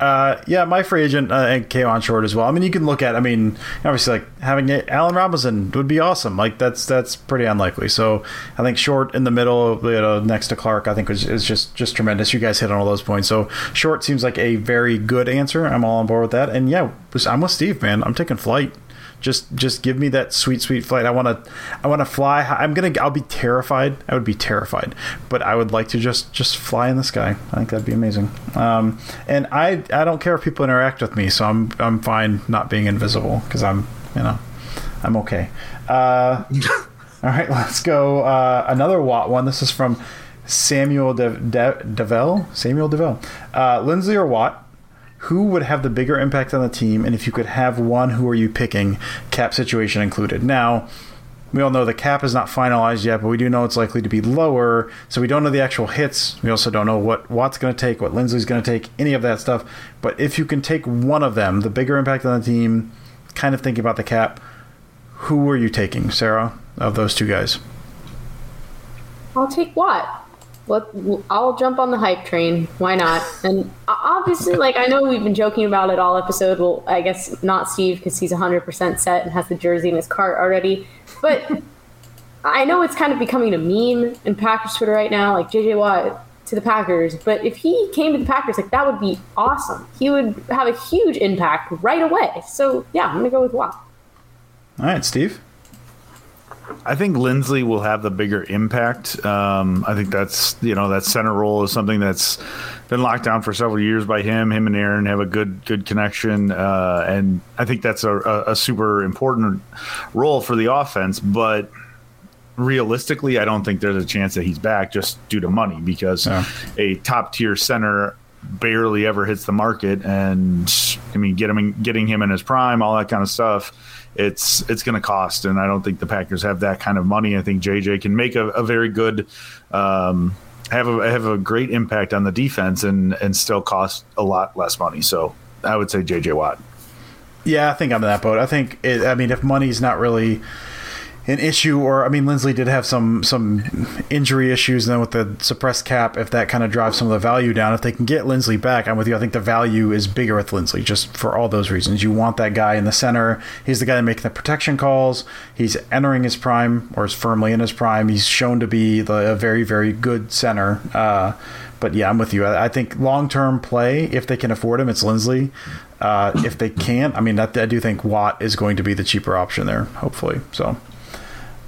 [SPEAKER 2] Uh, yeah, my free agent uh, and Kawann Short as well. I mean, you can look at. I mean, obviously, like having Allen Robinson would be awesome. Like that's that's pretty unlikely. So I think Short in the middle, you know, next to Clark, I think is, is just just tremendous. You guys hit on all those points. So Short seems like a very good answer. I'm all on board with that. And yeah, I'm with Steve, man. I'm taking flight just just give me that sweet sweet flight. I want to i want to fly. I'm gonna i'll be terrified. I would be terrified. But i would like to just just fly in the sky. I think that'd be amazing. Um, and i i don't care if people interact with me so i'm i'm fine not being invisible because i'm you know i'm okay. Uh, *laughs* all right let's go uh, another watt one. This is from samuel De- De- devell? Samuel devell. Uh, linsley or watt who would have the bigger impact on the team, and if you could have one, who are you picking? Cap situation included. Now, we all know the cap is not finalized yet, but we do know it's likely to be lower. So we don't know the actual hits. We also don't know what Watt's going to take, what Linsley's going to take, any of that stuff. But if you can take one of them, the bigger impact on the team, kind of thinking about the cap, who are you taking, Sarah, of those two guys?
[SPEAKER 3] I'll take Watt let I'll jump on the hype train. Why not? And obviously, like I know we've been joking about it all episode. Well, I guess not Steve because he's 100% set and has the jersey in his cart already. But *laughs* I know it's kind of becoming a meme in Packers Twitter right now, like JJ Watt to the Packers. But if he came to the Packers, like that would be awesome. He would have a huge impact right away. So yeah, I'm gonna go with Watt.
[SPEAKER 2] All right, Steve.
[SPEAKER 1] I think Linsley will have the bigger impact. Um, I think that's you know that center role is something that's been locked down for several years by him. Him and Aaron have a good good connection, uh, and I think that's a, a, a, super important role for the offense. But realistically, I don't think there's a chance that he's back just due to money because yeah. a top tier center barely ever hits the market, and I mean, get him getting him in his prime, all that kind of stuff it's it's going to cost, and I don't think the Packers have that kind of money. I think JJ can make a, a very good. Um, have a have a great impact on the defense and and still cost a lot less money. So I would say JJ Watt.
[SPEAKER 2] Yeah, I think I'm in that boat. I think it, I mean if money's not really an issue, or I mean, Linsley did have some some injury issues, and then with the suppressed cap, if that kind of drives some of the value down, if they can get Linsley back, I'm with you. I think the value is bigger with Linsley, just for all those reasons. You want that guy in the center. He's the guy making the protection calls. He's entering his prime, or is firmly in his prime. He's shown to be the, a very very good center. Uh, but yeah, I'm with you. I, I think long term play, if they can afford him, it's Linsley. Uh, if they can't, I mean, I, I do think Watt is going to be the cheaper option there, hopefully. So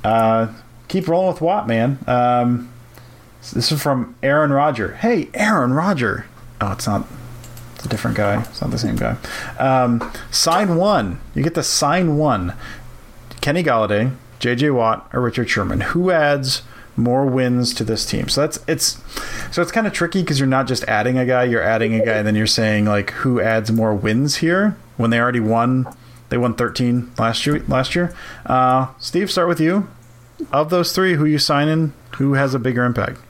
[SPEAKER 2] uh, keep rolling with Watt, man. Um, this is from Aaron Roger. Hey, Aaron Roger. Oh, it's not. It's a different guy. It's not the same guy. Um, sign one. You get the sign one. Kenny Golladay, J.J. Watt, or Richard Sherman. Who adds more wins to this team? So that's it's. So it's kind of tricky because you're not just adding a guy. You're adding a guy, and then you're saying like who adds more wins here when they already won they won 13 last year. Last year, uh, Steve, start with you. Of those three, who you sign in? Who has a bigger impact?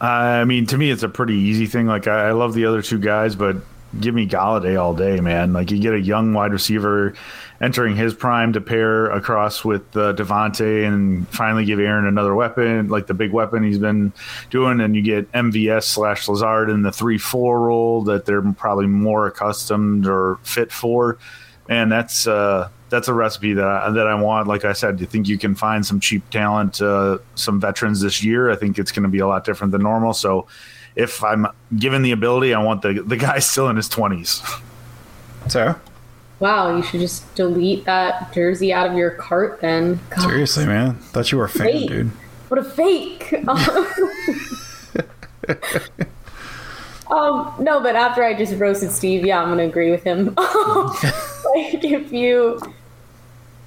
[SPEAKER 1] I mean, to me, it's a pretty easy thing. Like, I, I love the other two guys, but give me Golladay all day, man. Like, you get a young wide receiver entering his prime to pair across with uh, Davante and finally give Aaron another weapon, like the big weapon he's been doing. And you get MVS slash Lazard in the 3 4 role that they're probably more accustomed or fit for and that's uh, that's a recipe that I, that I want. Like I said, you think you can find some cheap talent, uh, some veterans this year? I think it's going to be a lot different than normal. So, if I'm given the ability, I want the the guy *laughs* still in his twenties.
[SPEAKER 2] Sarah.
[SPEAKER 3] Wow, you should just delete that jersey out of your cart then.
[SPEAKER 2] God. Seriously, man. Thought you were a fan, fake. dude.
[SPEAKER 3] What a fake. *laughs* Um, no, but after I just roasted Steve, yeah, I'm gonna agree with him. *laughs* like if you,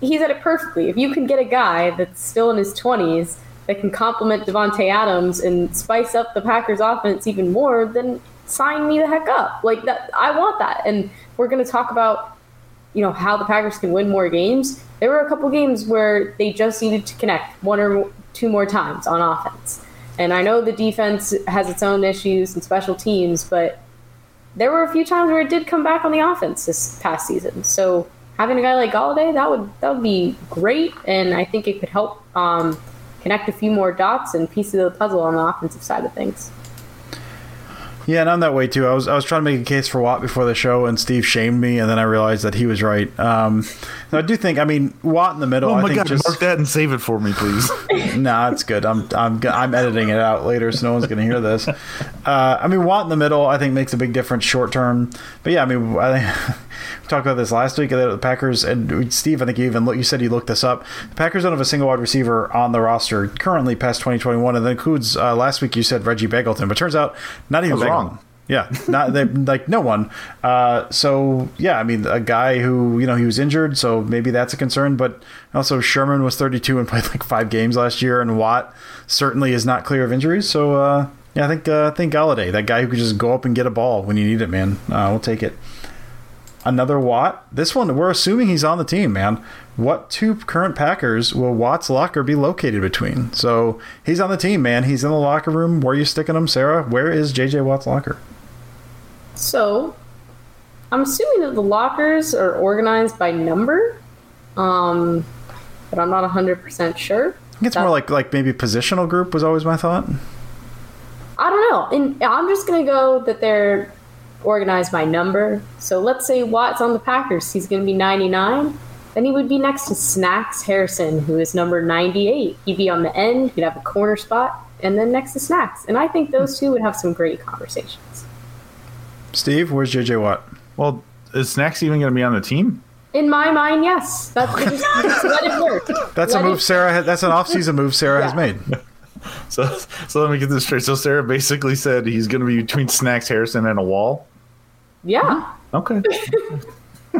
[SPEAKER 3] he said it perfectly. If you can get a guy that's still in his 20s that can complement Davante Adams and spice up the Packers' offense even more, then sign me the heck up. Like that, I want that. And we're gonna talk about, you know, how the Packers can win more games. There were a couple games where they just needed to connect one or two more times on offense and I know the defense has its own issues and special teams, but there were a few times where it did come back on the offense this past season. So having a guy like Golladay, that would that would be great, and I think it could help um, connect a few more dots and pieces of the puzzle on the offensive side of things.
[SPEAKER 2] Yeah, and I'm that way too. I was I was trying to make a case for Watt before the show, and Steve shamed me, and then I realized that he was right. Um, I do think, I mean, Watt in the middle.
[SPEAKER 1] Oh
[SPEAKER 2] I
[SPEAKER 1] my
[SPEAKER 2] think
[SPEAKER 1] god,
[SPEAKER 2] just
[SPEAKER 1] mark that and save it for me, please. *laughs*
[SPEAKER 2] nah, it's good. I'm I'm I'm editing it out later, so no one's going to hear this. Uh, I mean, Watt in the middle, I think makes a big difference short term. But yeah, I mean, I think we talked about this last week. The Packers and Steve, I think you even look, you said you looked this up. The Packers don't have a single wide receiver on the roster currently past 2021, and that includes uh, last week you said Reggie Begelton, but turns out not even
[SPEAKER 1] wrong.
[SPEAKER 2] Yeah, not they, like no one. Uh, so yeah, I mean, a guy who you know he was injured, so maybe that's a concern. But also, Sherman was 32 and *laughs* played like five games last year, and Watt certainly is not clear of injuries. So uh, yeah, I think uh, I think Golladay, that guy who could just go up and get a ball when you need it, man. Uh, we'll take it. Another Watt. This one, we're assuming he's on the team, man. What two current Packers will Watt's locker be located between? So he's on the team, man. He's in the locker room. Where are you sticking him, Sarah? Where is JJ Watt's locker?
[SPEAKER 3] So, I'm assuming that the lockers are organized by number, um, but I'm not 100% sure.
[SPEAKER 2] I think it's more like like maybe positional group was always my thought.
[SPEAKER 3] I don't know. And I'm just going to go that they're organized by number. So let's say Watt's on the Packers. He's going to be 99. Then he would be next to Snacks Harrison, who is number 98. He'd be on the end, he'd have a corner spot, and then next to Snacks. And I think those two would have some great conversations.
[SPEAKER 2] Steve, where's JJ Watt?
[SPEAKER 1] well, is Snacks even going to be on the team?
[SPEAKER 3] In my mind, yes. That's just, just let it work.
[SPEAKER 2] That's
[SPEAKER 3] Let
[SPEAKER 2] a move
[SPEAKER 3] it-
[SPEAKER 2] Sarah. Had, that's an *laughs* off-season move Sarah has made. *laughs*
[SPEAKER 1] So, so let me get this straight. So Sarah basically said he's going to be between Snacks Harrison and a wall.
[SPEAKER 3] Yeah.
[SPEAKER 1] Okay, *laughs*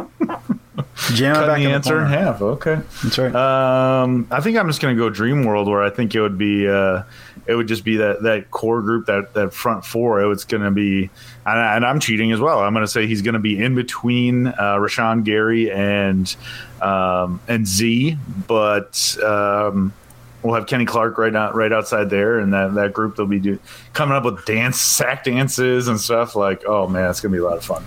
[SPEAKER 2] Jam
[SPEAKER 1] cut
[SPEAKER 2] back
[SPEAKER 1] the
[SPEAKER 2] in the
[SPEAKER 1] answer in
[SPEAKER 2] corner.
[SPEAKER 1] half. Okay.
[SPEAKER 2] That's right.
[SPEAKER 1] Um, I think I'm just going to go Dream World, where I think it would be, uh, it would just be that that core group, that that front four. It was going to be, and, I- and I'm cheating as well. I'm going to say he's going to be in between uh, Rashan Gary and um, and Z, but. Um, We'll have Kenny Clark right out, right outside there, and that, that group they'll be do, coming up with dance sack dances and stuff. Like, oh man, it's gonna be a lot of fun.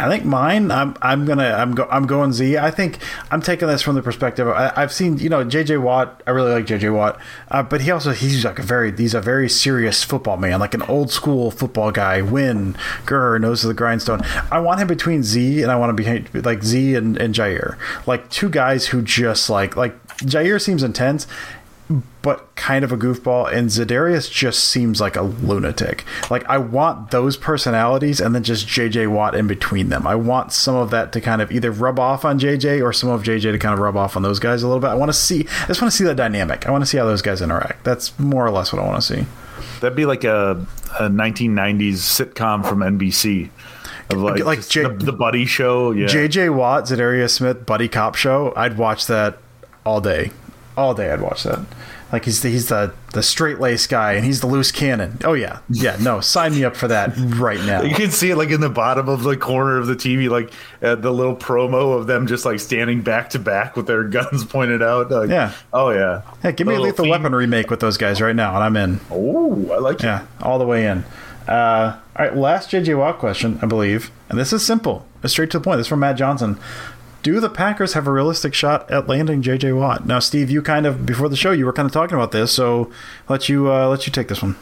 [SPEAKER 2] I think mine. I'm I'm gonna I'm go, I'm going Z. I think I'm taking this from the perspective. I, I've seen you know JJ Watt. I really like JJ Watt, uh, but he also he's like a very he's a very serious football man, like an old school football guy. Win, nose of the grindstone. I want him between Z and I want to be like Z and, and Jaire, like two guys who just like like Jaire seems intense but kind of a goofball, and Za'Darius just seems like a lunatic. Like I want those personalities, and then just JJ Watt in between them. I want some of that to kind of either rub off on JJ or some of JJ to kind of rub off on those guys a little bit. I want to see. I just want to see that dynamic. I want to see how those guys interact. That's more or less what I want to see.
[SPEAKER 1] That'd be like a, a 1990s sitcom from NBC. Of like
[SPEAKER 2] Like J-
[SPEAKER 1] the, the Buddy Show. Yeah.
[SPEAKER 2] JJ Watt, Za'Darius Smith, buddy cop show. I'd watch that all day, all day. I'd watch that. Like he's the, he's the the straight lace guy, and he's the loose cannon. Oh yeah, yeah. No, sign me up for that right now.
[SPEAKER 1] You can see it like in the bottom of the corner of the TV, like uh, the little promo of them just like standing back to back with their *laughs* guns pointed out. Like,
[SPEAKER 2] Yeah.
[SPEAKER 1] Oh yeah.
[SPEAKER 2] Hey, give me a Lethal
[SPEAKER 1] theme.
[SPEAKER 2] Weapon remake with those guys right now, and I'm in.
[SPEAKER 1] Oh, I like it.
[SPEAKER 2] Yeah, all the way in. Uh, all right, last JJ Watt question, I believe, and this is simple. It's straight to the point. This is from Matt Johnson. Do the Packers have a realistic shot at landing JJ Watt? Now, Steve, you kind of before the show you were kind of talking about this, so let you uh, let you take this one.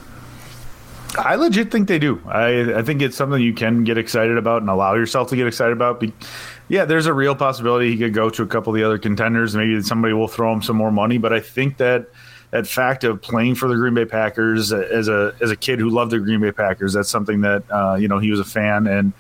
[SPEAKER 1] I legit think they do. I, I think it's something you can get excited about and allow yourself to get excited about. Be, yeah, there's a real possibility he could go to a couple of the other contenders. Maybe somebody will throw him some more money. But I think that that fact of playing for the Green Bay Packers as a as a kid who loved the Green Bay Packers, that's something that uh, you know he was a fan and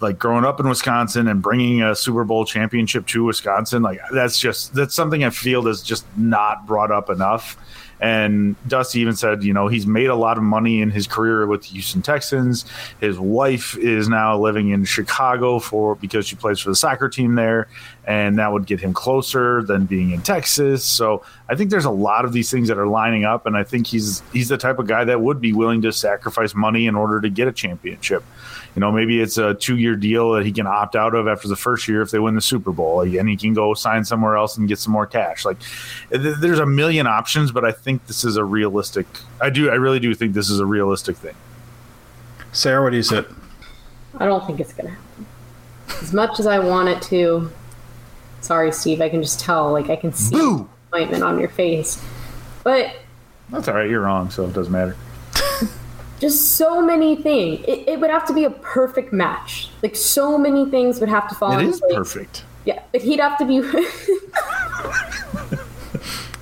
[SPEAKER 1] like growing up in Wisconsin and bringing a Super Bowl championship to Wisconsin, like that's just that's something I feel is just not brought up enough. And Dusty even said, you know, he's made a lot of money in his career with the Houston Texans. His wife is now living in Chicago for because she plays for the soccer team there, and that would get him closer than being in Texas. So I think there's a lot of these things that are lining up, and I think he's he's the type of guy that would be willing to sacrifice money in order to get a championship. You know, maybe it's a two year deal that he can opt out of after the first year if they win the Super Bowl, and he can go sign somewhere else and get some more cash. Like, there's a million options, but I think this is a realistic. I do, I really do think this is a realistic thing.
[SPEAKER 2] Sarah, what do you say?
[SPEAKER 3] I don't think it's going to happen. As much as I want it to. Sorry, Steve. I can just tell. Like, I can see
[SPEAKER 1] Boo!
[SPEAKER 3] disappointment on your face. But
[SPEAKER 1] That's all right. You're wrong, so it doesn't matter.
[SPEAKER 3] Just so many things. It, it would have to be a perfect match. Like so many things would have to fall.
[SPEAKER 1] It
[SPEAKER 3] into
[SPEAKER 1] is
[SPEAKER 3] place.
[SPEAKER 1] perfect.
[SPEAKER 3] Yeah, but he'd have to be. *laughs*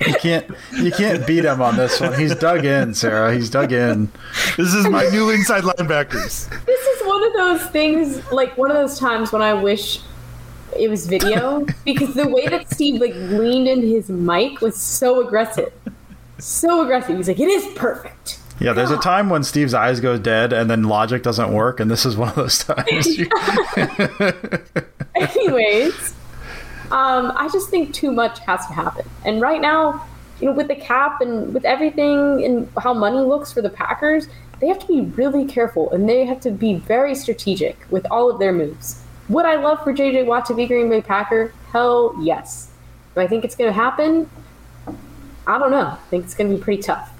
[SPEAKER 2] You can't you can't beat him on this one. He's dug in, Sarah. He's dug in.
[SPEAKER 1] This is my new inside linebackers.
[SPEAKER 3] this is one of those things, like one of those times when I wish it was video *laughs* because the way that Steve like leaned into his mic was so aggressive, so aggressive. He's like, "It is perfect."
[SPEAKER 2] Yeah, there's a time when Steve's eyes go dead and then logic doesn't work, and this is one of those *laughs* times. *laughs*
[SPEAKER 3] Anyways, um, I just think too much has to happen. And right now, you know, with the cap and with everything and how money looks for the Packers, they have to be really careful and they have to be very strategic with all of their moves. Would I love for JJ Watt to be Green Bay Packer? Hell yes. Do I think it's going to happen? I don't know. I think it's going to be pretty tough.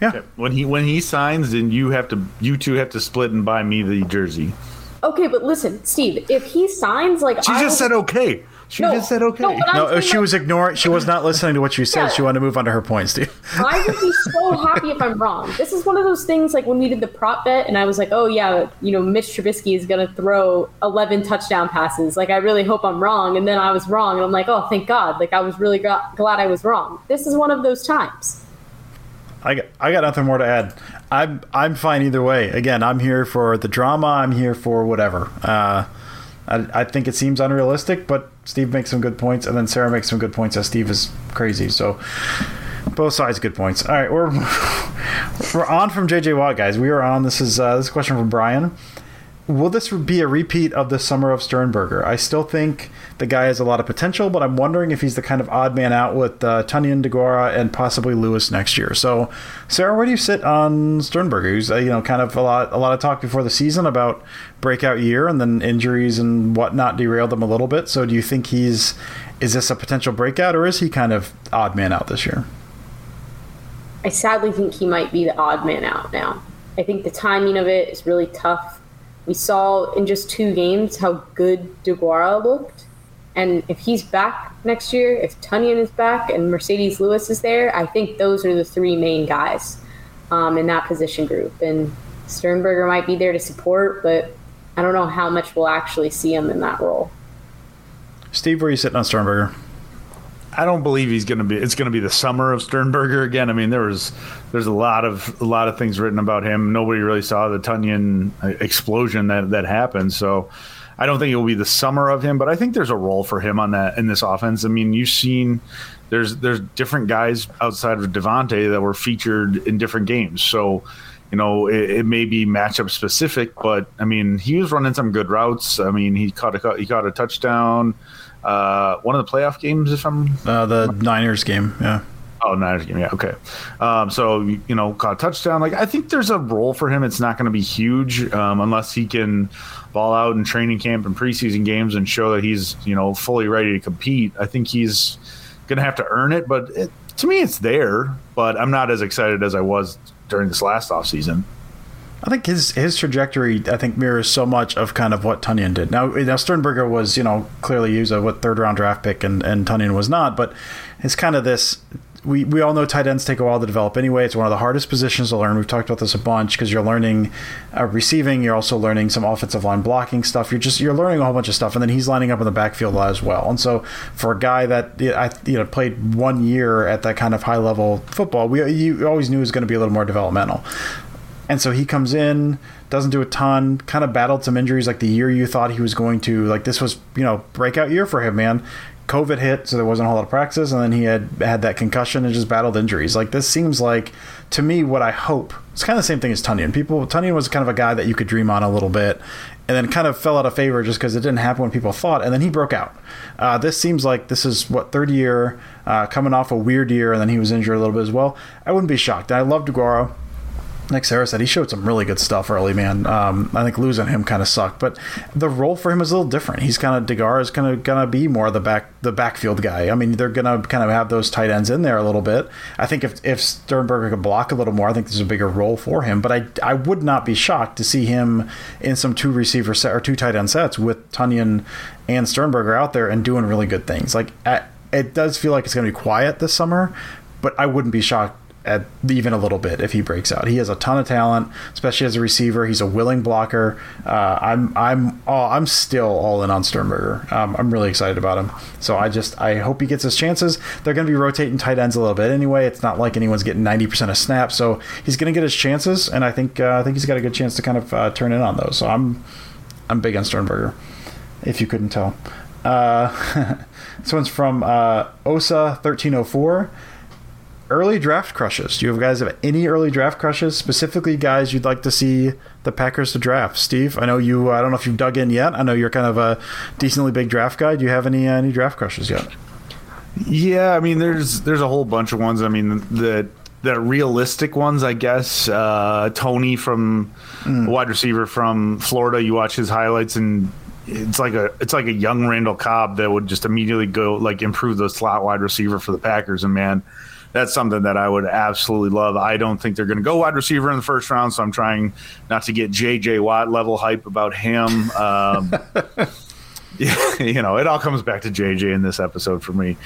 [SPEAKER 2] Yeah.
[SPEAKER 1] When he when he signs, then you have to you two have to split and buy me the jersey.
[SPEAKER 3] Okay, but listen, Steve, if he signs like
[SPEAKER 1] She
[SPEAKER 3] I
[SPEAKER 1] just
[SPEAKER 3] would-
[SPEAKER 1] said okay. She
[SPEAKER 3] No,
[SPEAKER 1] just said okay.
[SPEAKER 3] no,
[SPEAKER 2] No, she
[SPEAKER 3] like,
[SPEAKER 2] was ignoring. She was not listening to what you said.
[SPEAKER 3] Yeah.
[SPEAKER 2] She wanted to move on to her point, Steve. *laughs*
[SPEAKER 3] I would be so happy if I'm wrong. This is one of those things like when we did the prop bet, and I was like, oh, yeah, you know, Mitch Trubisky is going to throw 11 touchdown passes. Like, I really hope I'm wrong. And then I was wrong. And I'm like, oh, thank God. Like, I was really gra- glad I was wrong. This is one of those times.
[SPEAKER 2] I got, I got nothing more to add. I'm I'm fine either way. Again, I'm here for the drama. I'm here for whatever. Uh, I, I think it seems unrealistic, but Steve makes some good points, and then Sarah makes some good points. As Steve is crazy, so both sides good points. All right, we're *laughs* we're on from JJ Watt, guys. We are on. This is uh, this question from Brian. Will this be a repeat of the summer of Sternberger? I still think the guy has a lot of potential, but I'm wondering if he's the kind of odd man out with uh, Tonyan, DeGuara, and possibly Lewis next year. So, Sarah, where do you sit on Sternberger? Who's uh, you know kind of a lot a lot of talk before the season about breakout year, and then injuries and whatnot derailed him a little bit. So, do you think he's is this a potential breakout, or is he kind of odd man out this year?
[SPEAKER 3] I sadly think he might be the odd man out now. I think the timing of it is really tough. We saw in just two games how good DeGuara looked. And if he's back next year, if Tonyan is back and Marcedes Lewis is there, I think those are the three main guys um, in that position group. And Sternberger might be there to support, but I don't know how much we'll actually see him in that role.
[SPEAKER 2] Steve, where are you sitting on Sternberger?
[SPEAKER 1] I don't believe he's going to be. It's going to be the summer of Sternberger again. I mean, there was there's a lot of a lot of things written about him. Nobody really saw the Tonyan explosion that that happened. So I don't think it will be the summer of him. But I think there's a role for him on that in this offense. I mean, you've seen there's there's different guys outside of Davante that were featured in different games. So you know, it, it, may be matchup specific, but I mean, he was running some good routes. I mean, he caught a he caught a touchdown. Uh, one of the playoff games, if I'm
[SPEAKER 2] uh, the Niners game, yeah.
[SPEAKER 1] Oh, Niners game, yeah, okay. Um, so you know, caught a touchdown. Like I think there's a role for him. It's not going to be huge um, unless he can ball out in training camp and preseason games and show that he's you know fully ready to compete. I think he's going to have to earn it, but it, to me, it's there. But I'm not as excited as I was during this last offseason.
[SPEAKER 2] I think his his trajectory, I think, mirrors so much of kind of what Tonyan did. Now, now Sternberger was, you know, clearly was a what third round draft pick, and and Tonyan was not. But it's kind of this. We, we all know tight ends take a while to develop anyway. It's one of the hardest positions to learn. We've talked about this a bunch because you're learning uh, receiving. You're also learning some offensive line blocking stuff. You're just you're learning a whole bunch of stuff, and then he's lining up in the backfield a lot as well. And so for a guy that I you know played one year at that kind of high level football, we you always knew he was going to be a little more developmental. And so he comes in, doesn't do a ton, kind of battled some injuries like the year you thought he was going to. Like this was, you know, breakout year for him, man. COVID hit, so there wasn't a whole lot of practice, and then he had had that concussion and just battled injuries. Like this seems like to me what I hope. It's kind of the same thing as Tonyan. People Tonyan was kind of a guy that you could dream on a little bit, and then kind of fell out of favor just because it didn't happen when people thought, and then he broke out. Uh, this seems like this is what third year, uh, coming off a weird year, and then he was injured a little bit as well. I wouldn't be shocked. I love DeGuara like Sarah said, he showed some really good stuff early, man. Um, I think losing him kind of sucked, but the role for him is a little different. He's kind of Degar is kind of gonna be more the back the backfield guy. I mean, they're gonna kind of have those tight ends in there a little bit. I think if if Sternberger could block a little more, I think there's a bigger role for him. But I I would not be shocked to see him in some two receiver set or two tight end sets with Tonyan and Sternberger out there and doing really good things. Like it does feel like it's gonna be quiet this summer, but I wouldn't be shocked at even a little bit if he breaks out. He has a ton of talent, especially as a receiver. He's a willing blocker. Uh, I'm I'm all, I'm still all in on Sternberger. Um, I'm really excited about him. So I just I hope he gets his chances. They're going to be rotating tight ends a little bit anyway. It's not like anyone's getting 90% of snaps, so he's going to get his chances, and I think uh, I think he's got a good chance to kind of uh, turn in on those. So I'm I'm big on Sternberger, if you couldn't tell. Uh, *laughs* this one's from uh, Osa1304 early draft crushes. Do you guys have any early draft crushes? Specifically, guys you'd like to see the Packers to draft. Steve, I know you. I don't know if you've dug in yet. I know you're kind of a decently big draft guy. Do you have any uh, any draft crushes yet?
[SPEAKER 1] Yeah, I mean, there's there's a whole bunch of ones. I mean, the the realistic ones, I guess. Uh, Toney from mm. wide receiver from Florida. You watch his highlights and it's like a it's like a young Randall Cobb that would just immediately go like improve the slot wide receiver for the Packers. And man, that's something that I would absolutely love. I don't think they're going to go wide receiver in the first round, so I'm trying not to get JJ Watt level hype about him. Um, *laughs* you know, it all comes back to JJ in this episode for me.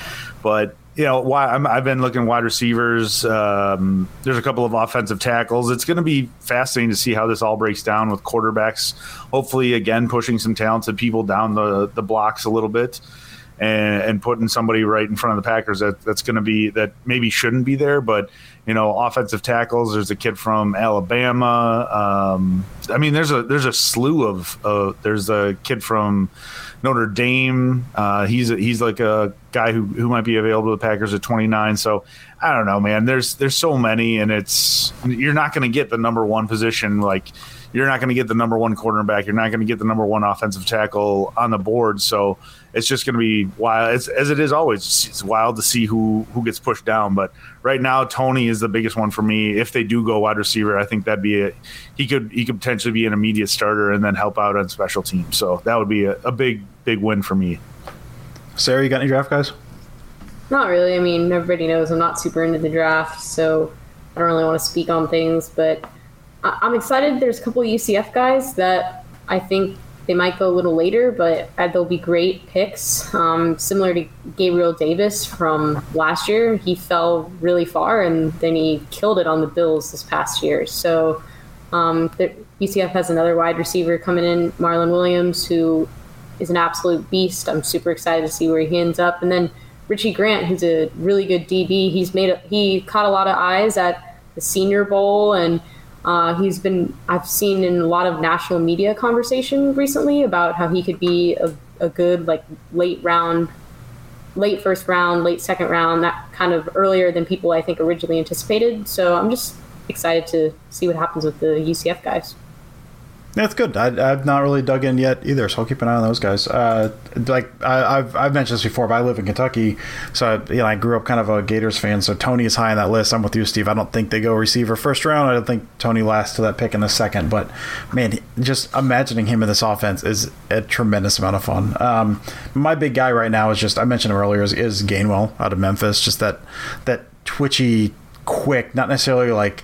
[SPEAKER 1] But you know, why i have been looking wide receivers. Um, there's a couple of offensive tackles. It's going to be fascinating to see how this all breaks down with quarterbacks. Hopefully, again, pushing some talented people down the the blocks a little bit and, and putting somebody right in front of the Packers that, that's going to be that maybe shouldn't be there. But you know, offensive tackles. There's a kid from Alabama. Um, I mean, there's a there's a slew of uh, there's a kid from Notre Dame. Uh, he's a, he's like a guy who, who might be available to the Packers at 29. So I don't know, man. There's there's so many, and it's you're not going to get the number one position like you're not going to get the number one cornerback. You're not going to get the number one offensive tackle on the board. So it's just going to be wild, it's, as it is always. It's wild to see who who gets pushed down. But right now, Toney is the biggest one for me. If they do go wide receiver, I think that'd be a he could he could potentially be an immediate starter and then help out on special teams. So that would be a, a big big win for me.
[SPEAKER 2] Sarah, you got any draft guys?
[SPEAKER 3] Not really. I mean, everybody knows I'm not super into the draft, so I don't really want to speak on things, but I'm excited. There's a couple UCF guys that I think they might go a little later, but they'll be great picks. Um, similar to Gabriel Davis from last year, he fell really far and then he killed it on the Bills this past year. So um, the, UCF has another wide receiver coming in, Marlon Williams, who is an absolute beast. I'm super excited to see where he ends up. And then Richie Grant, who's a really good DB. He's made a, he caught a lot of eyes at the Senior Bowl and uh, he's been, I've seen in a lot of national media conversation recently about how he could be a, a good, like, late round, late first round, late second round, that kind of earlier than people I think originally anticipated. So I'm just excited to see what happens with the UCF guys.
[SPEAKER 2] That's good. I, have not really dug in yet either, so I'll keep an eye on those guys. Uh, like I, have I've mentioned this before, but I live in Kentucky, so I, you know I grew up kind of a Gators fan. So Toney is high on that list. I'm with you, Steve. I don't think they go receiver first round. I don't think Toney lasts to that pick in the second. But man, just imagining him in this offense is a tremendous amount of fun. Um, my big guy right now is just I mentioned him earlier is, is Gainwell out of Memphis. Just that that twitchy, quick, not necessarily like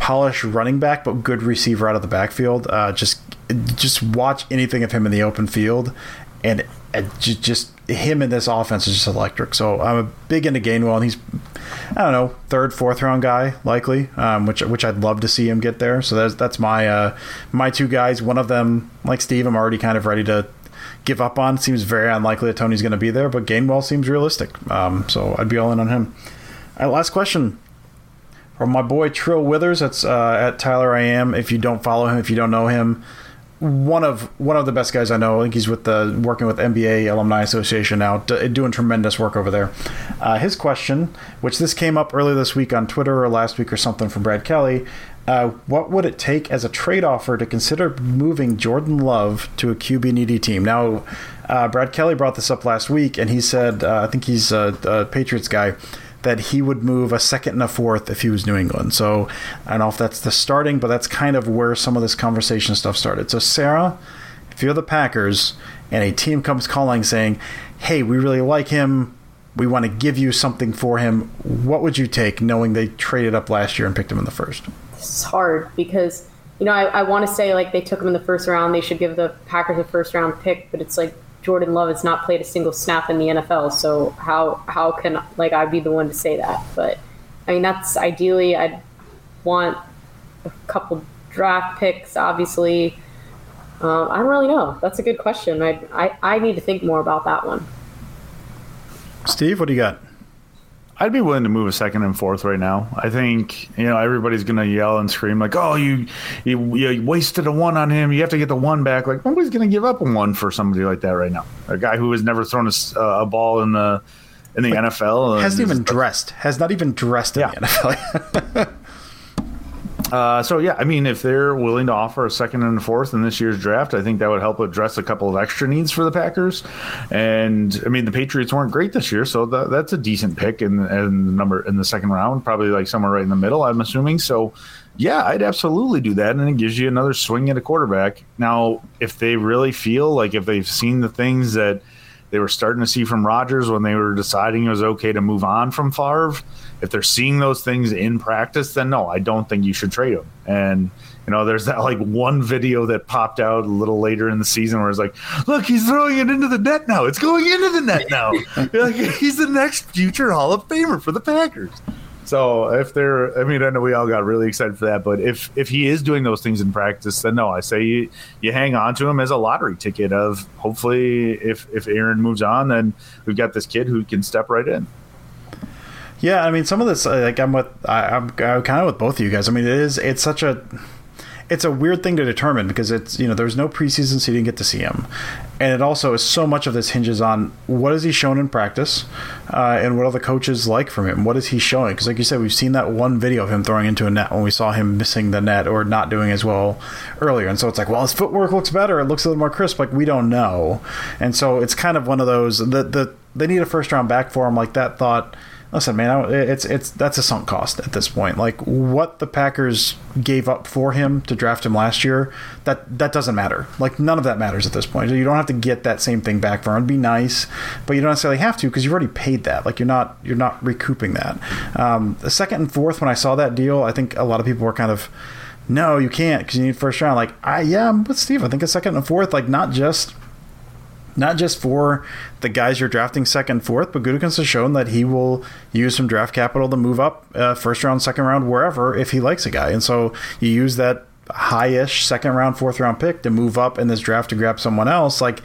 [SPEAKER 2] polished running back, but good receiver out of the backfield. Uh, just just watch anything of him in the open field, and just, just him in this offense is just electric. So I'm a big into Gainwell, and he's I don't know third, fourth round guy likely, um, which which I'd love to see him get there. So that's that's my uh, my two guys. One of them, like Steve, I'm already kind of ready to give up on. Seems very unlikely that Toney's going to be there, but Gainwell seems realistic. Um, so I'd be all in on him. All right, last question from my boy Trill Withers. That's uh, at Tyler I am. If you don't follow him, if you don't know him, one of one of the best guys I know. I think he's with the working with NBA Alumni Association now, doing tremendous work over there. Uh, his question, which this came up earlier this week on Twitter or last week or something from Brad Kelly. Uh, what would it take as a trade offer to consider moving Jordan Love to a QB needy team? Now, uh, Brad Kelly brought this up last week, and he said, uh, I think he's a, a Patriots guy that he would move a second and a fourth if he was New England. So I don't know if that's the starting, but that's kind of where some of this conversation stuff started. So Sarah, if you're the Packers and a team comes calling saying, "Hey, we really like him. We want to give you something for him," what would you take, knowing they traded up last year and picked him in the first?
[SPEAKER 3] It's hard because you know I, I want to say like they took him in the first round. They should give the Packers a first round pick, but it's like Jordan Love has not played a single snap in the NFL. So how how can like I be the one to say that? But I mean, that's ideally, I'd want a couple draft picks, obviously. Um, I don't really know. That's a good question. I, I, I need to think more about that one.
[SPEAKER 2] Steve, what do you got?
[SPEAKER 1] I'd be willing to move a second and fourth right now. I think you know everybody's gonna yell and scream like, "Oh, you you, you wasted a one on him. You have to get the one back." Like nobody's gonna give up a one for somebody like that right now. A guy who has never thrown a, uh, a ball in the in the like, NFL
[SPEAKER 2] hasn't even dressed. Has not even dressed in yeah. the NFL. *laughs*
[SPEAKER 1] Uh, so yeah, I mean, if they're willing to offer a second and a fourth in this year's draft, I think that would help address a couple of extra needs for the Packers. And I mean, the Patriots weren't great this year, so that, that's a decent pick in, in the number in the second round, probably like somewhere right in the middle. I'm assuming. So yeah, I'd absolutely do that, and it gives you another swing at a quarterback. Now, if they really feel like if they've seen the things that they were starting to see from Rodgers when they were deciding it was okay to move on from Favre if they're seeing those things in practice, then no, I don't think you should trade him. And you know, there's that like one video that popped out a little later in the season where it's like, look, he's throwing it into the net now. It's going into the net now. *laughs* like, he's the next future Hall of Famer for the Packers. So if they're, I mean, I know we all got really excited for that, but if if he is doing those things in practice, then no, I say you, you hang on to him as a lottery ticket. Of hopefully, if if Aaron moves on, then we've got this kid who can step right in.
[SPEAKER 2] Yeah, I mean, some of this, uh, like, I'm with, I, I'm, I'm kind of with both of you guys. I mean, it is, it's such a, it's a weird thing to determine because it's you know there's no preseason so you didn't get to see him. And it also is so much of this hinges on what has he shown in practice uh, and what are the coaches like from him? What is he showing? Because like you said we've seen that one video of him throwing into a net when we saw him missing the net or not doing as well earlier. And so it's like well his footwork looks better. It looks a little more crisp. Like we don't know. And so it's kind of one of those that the, they need a first round back for him. Like that thought listen, man, it's it's that's a sunk cost at this point. Like what the Packers gave up for him to draft him last year, that that doesn't matter. Like none of that matters at this point. You don't have to get that same thing back for him. It'd be nice, but you don't necessarily have to because you've already paid that. Like you're not you're not recouping that. Um, the second and fourth, when I saw that deal, I think a lot of people were kind of. No, you can't because you need first round. Like, I yeah, I'm with Steve. I think a second and fourth, like not just not just for the guys you're drafting second, fourth, but Gutekunst has shown that he will use some draft capital to move up uh, first round, second round, wherever if he likes a guy. And so you use that high-ish second round, fourth round pick to move up in this draft to grab someone else. Like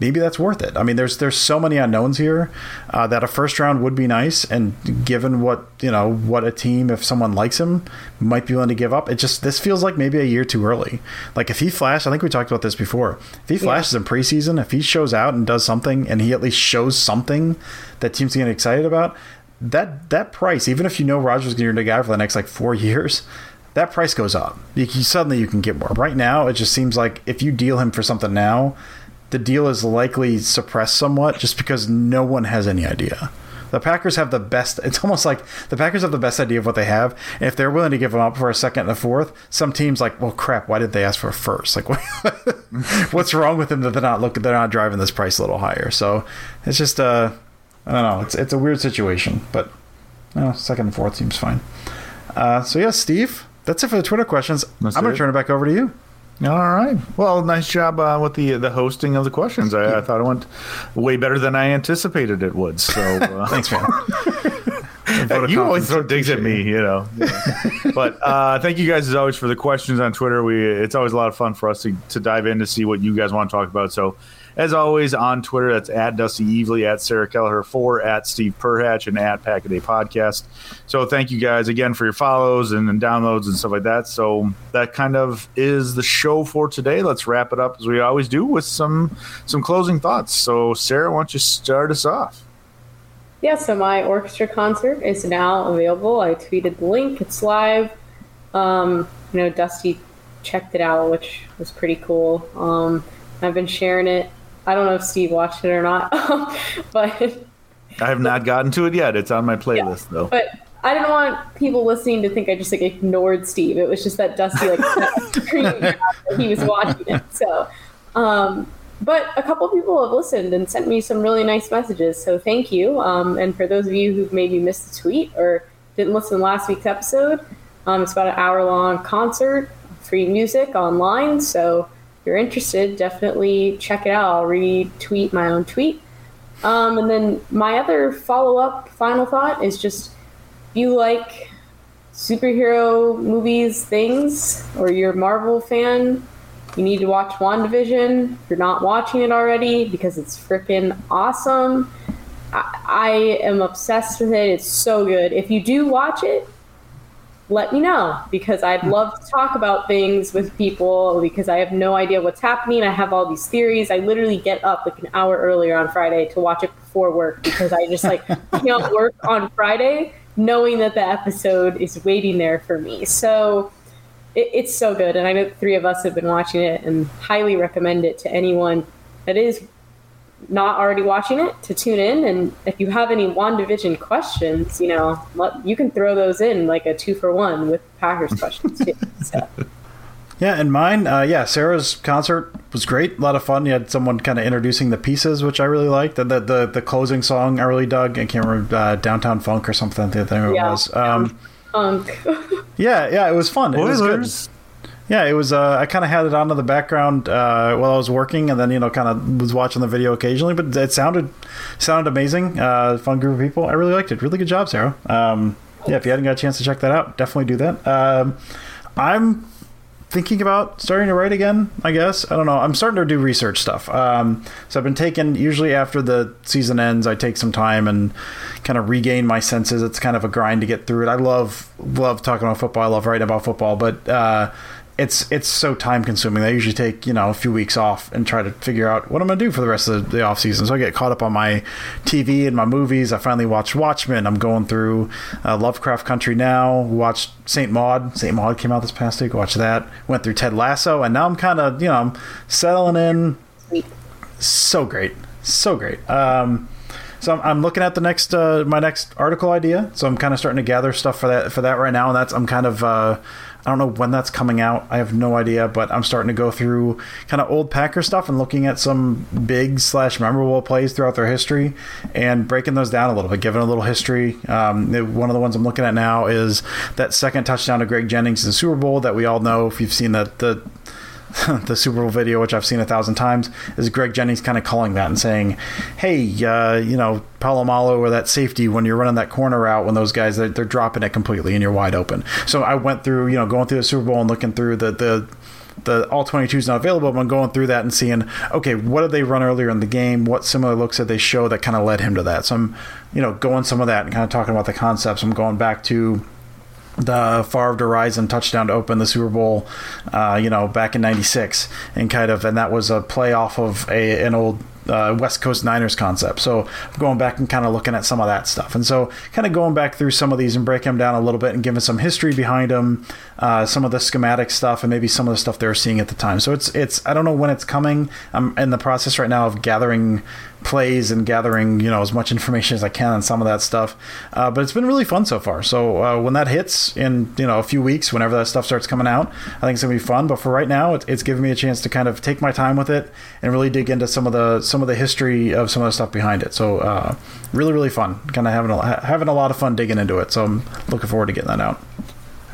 [SPEAKER 2] maybe that's worth it. I mean, there's there's so many unknowns here uh, that a first round would be nice, and given what you know, what a team if someone likes him might be willing to give up. It just this feels like maybe a year too early. Like if he flashed, I think we talked about this before. If he flashes yeah. in preseason, if he shows out and does something, and he at least shows something that teams can get excited about, that that price, even if you know Rodgers is going to be a guy for the next like four *laughs* years that price goes up. You, you, suddenly you can get more. Right now, it just seems like if you deal him for something now, the deal is likely suppressed somewhat just because no one has any idea. The Packers have the best. It's almost like the Packers have the best idea of what they have. And if they're willing to give them up for a second and a fourth, some teams like, well, crap. Why did they ask for a first? Like, *laughs* what's wrong with them that they're not looking? They're not driving this price a little higher. So it's just, uh, I don't know. It's it's a weird situation, but you know, second and fourth seems fine. Uh, so yeah, Steve, that's it for the Twitter questions. That's I'm going to turn it back over to you.
[SPEAKER 1] All right. Well, nice job uh, with the the hosting of the questions. I, I, thought it went way better than I anticipated it would. So uh, *laughs*
[SPEAKER 2] thanks, man. *laughs*
[SPEAKER 1] you always throw digs at me, you know. but uh, thank you guys as always for the questions on Twitter. We it's always a lot of fun for us to, to dive in to see what you guys want to talk about. So as always, on Twitter, that's at Dusty Evely, at Sarah Kelleher 4, at Steve Perhatch, and at Packaday Podcast. So thank you guys again for your follows and, and, downloads and stuff like that. So that kind of is the show for today. Let's wrap it up as we always do with some some closing thoughts. So Sarah, why don't you start us off?
[SPEAKER 3] Yeah, so my orchestra concert is now available. I tweeted the link. It's live. Um, you know, Dusty checked it out, which was pretty cool. Um, I've been sharing it I don't know if Steve watched it or not, *laughs* but
[SPEAKER 1] I have not gotten to it yet. It's on my playlist yeah, though.
[SPEAKER 3] But I didn't want people listening to think I just like ignored Steve. It was just that Dusty like *laughs* screaming he was watching it. So, um, but a couple people have listened and sent me some really nice messages. So thank you. Um, and for those of you who maybe missed the tweet or didn't listen to last week's episode, um, it's about an hour long concert, free music online. So you're interested, definitely check it out. I'll retweet my own tweet. Um, and then my other follow up final thought is just if you like superhero movies, things, or you're a Marvel fan, you need to watch WandaVision. If you're not watching it already, because it's freaking awesome. I, I am obsessed with it. It's so good. If you do watch it, let me know because I'd hmm. love to talk about things with people because I have no idea what's happening. I have all these theories. I literally get up like an hour earlier on Friday to watch it before work because I just like *laughs* can't work on Friday knowing that the episode is waiting there for me. So it, it's so good. And I know three of us have been watching it and highly recommend it to anyone that is not already watching it to tune in. And if you have any WandaVision questions, you know, let, you can throw those in like a two for one with Packers questions too. *laughs* So.
[SPEAKER 2] Yeah, and mine, uh, yeah, Sarah's concert was great, a lot of fun. You had someone kind of introducing the pieces, which I really liked. The the, the, the closing song I really dug. I can't remember uh, Downtown Funk or something. I think it
[SPEAKER 3] Yeah.
[SPEAKER 2] was. Um,
[SPEAKER 3] Funk. *laughs*
[SPEAKER 2] yeah, yeah, it was fun. It was good. Yeah, it was. Uh, I kind of had it on in the background uh, while I was working, and then you know, kind of was watching the video occasionally. But it sounded sounded amazing. Uh, fun group of people. I really liked it. Really good job, Sarah. Um, yeah, if you hadn't got a chance to check that out, definitely do that. Um, I'm thinking about starting to write again. I guess I don't know. I'm starting to do research stuff. Um, so I've been taking usually after the season ends, I take some time and kind of regain my senses. It's kind of a grind to get through it. I love love talking about football. I love writing about football, but uh, it's it's so time consuming. I usually take you know a few weeks off and try to figure out what I'm gonna do for the rest of the off season. So I get caught up on my TV and my movies. I finally watched Watchmen. I'm going through uh, Lovecraft Country now. Watched Saint Maud. Saint Maud came out this past week. Watched that. Went through Ted Lasso, and now I'm kind of you know I'm settling in. So great, so great. Um, so I'm, I'm looking at the next uh, my next article idea. So I'm kind of starting to gather stuff for that for that right now, and that's I'm kind of uh, I don't know when that's coming out. I have no idea, but I'm starting to go through kind of old Packer stuff and looking at some big slash memorable plays throughout their history and breaking those down a little bit, giving a little history. Um, one of the ones I'm looking at now is that second touchdown to Greg Jennings in the Super Bowl that we all know if you've seen that the *laughs* the Super Bowl video, which I've seen a thousand times, is Greg Jennings kind of calling that and saying, "Hey, uh, you know, Polamalu or that safety when you're running that corner out when those guys they're, they're dropping it completely and you're wide open." So I went through, you know, going through the Super Bowl and looking through the the the all 22 is not available, but I'm going through that and seeing, okay, what did they run earlier in the game? What similar looks did they show that kind of led him to that? So I'm, you know, going some of that and kind of talking about the concepts. I'm going back to the Favre to Rison touchdown to open the Super Bowl, uh, you know, back in '96, and kind of, and that was a play off of a an old uh, West Coast Niners concept. So going back and kind of looking at some of that stuff, and so kind of going back through some of these and breaking them down a little bit and giving some history behind them, uh, some of the schematic stuff, and maybe some of the stuff they were seeing at the time. So it's it's I don't know when it's coming. I'm in the process right now of gathering plays and gathering you know as much information as I can on some of that stuff. Uh, but it's been really fun so far. So uh, when that hits in you know a few weeks, whenever that stuff starts coming out, I think it's gonna be fun. But for right now, it, it's giving me a chance to kind of take my time with it and really dig into some of the some of the history of some of the stuff behind it. So uh, really really fun. Kind of having a, having a lot of fun digging into it. So I'm looking forward to getting that out.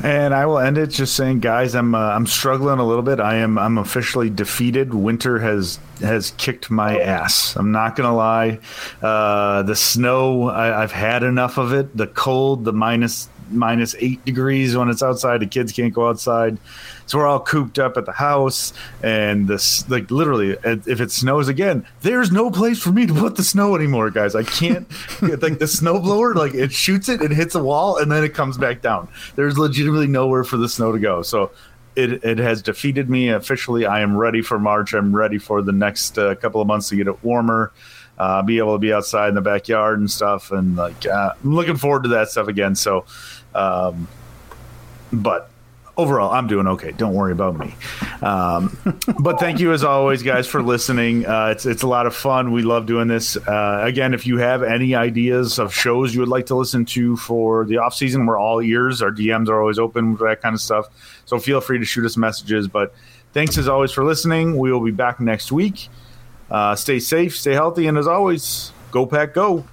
[SPEAKER 1] And I will end it just saying, guys, I'm uh, I'm struggling a little bit. I am I'm officially defeated. Winter has has kicked my ass. I'm not gonna lie. Uh, the snow, I, I've had enough of it. The cold, the minus minus eight degrees when it's outside. The kids can't go outside, so we're all cooped up at the house. And this, like, literally, if it snows again, there's no place for me to put the snow anymore, guys. I can't. *laughs* like the snow blower, like it shoots it, it hits a wall, and then it comes back down. There's legitimately nowhere for the snow to go. So. It, it has defeated me officially. I am ready for March. I'm ready for the next uh, couple of months to get it warmer, uh, be able to be outside in the backyard and stuff. And like, uh, I'm looking forward to that stuff again. So, um, but overall, I'm doing okay. Don't worry about me. Um, *laughs* but thank you as always, guys, for listening. Uh, it's it's a lot of fun. We love doing this. Uh, again, if you have any ideas of shows you would like to listen to for the off season, we're all ears. Our DMs are always open for that kind of stuff. So feel free to shoot us messages. But thanks as always for listening. We will be back next week. Uh, stay safe, stay healthy, and as always, go pack, go.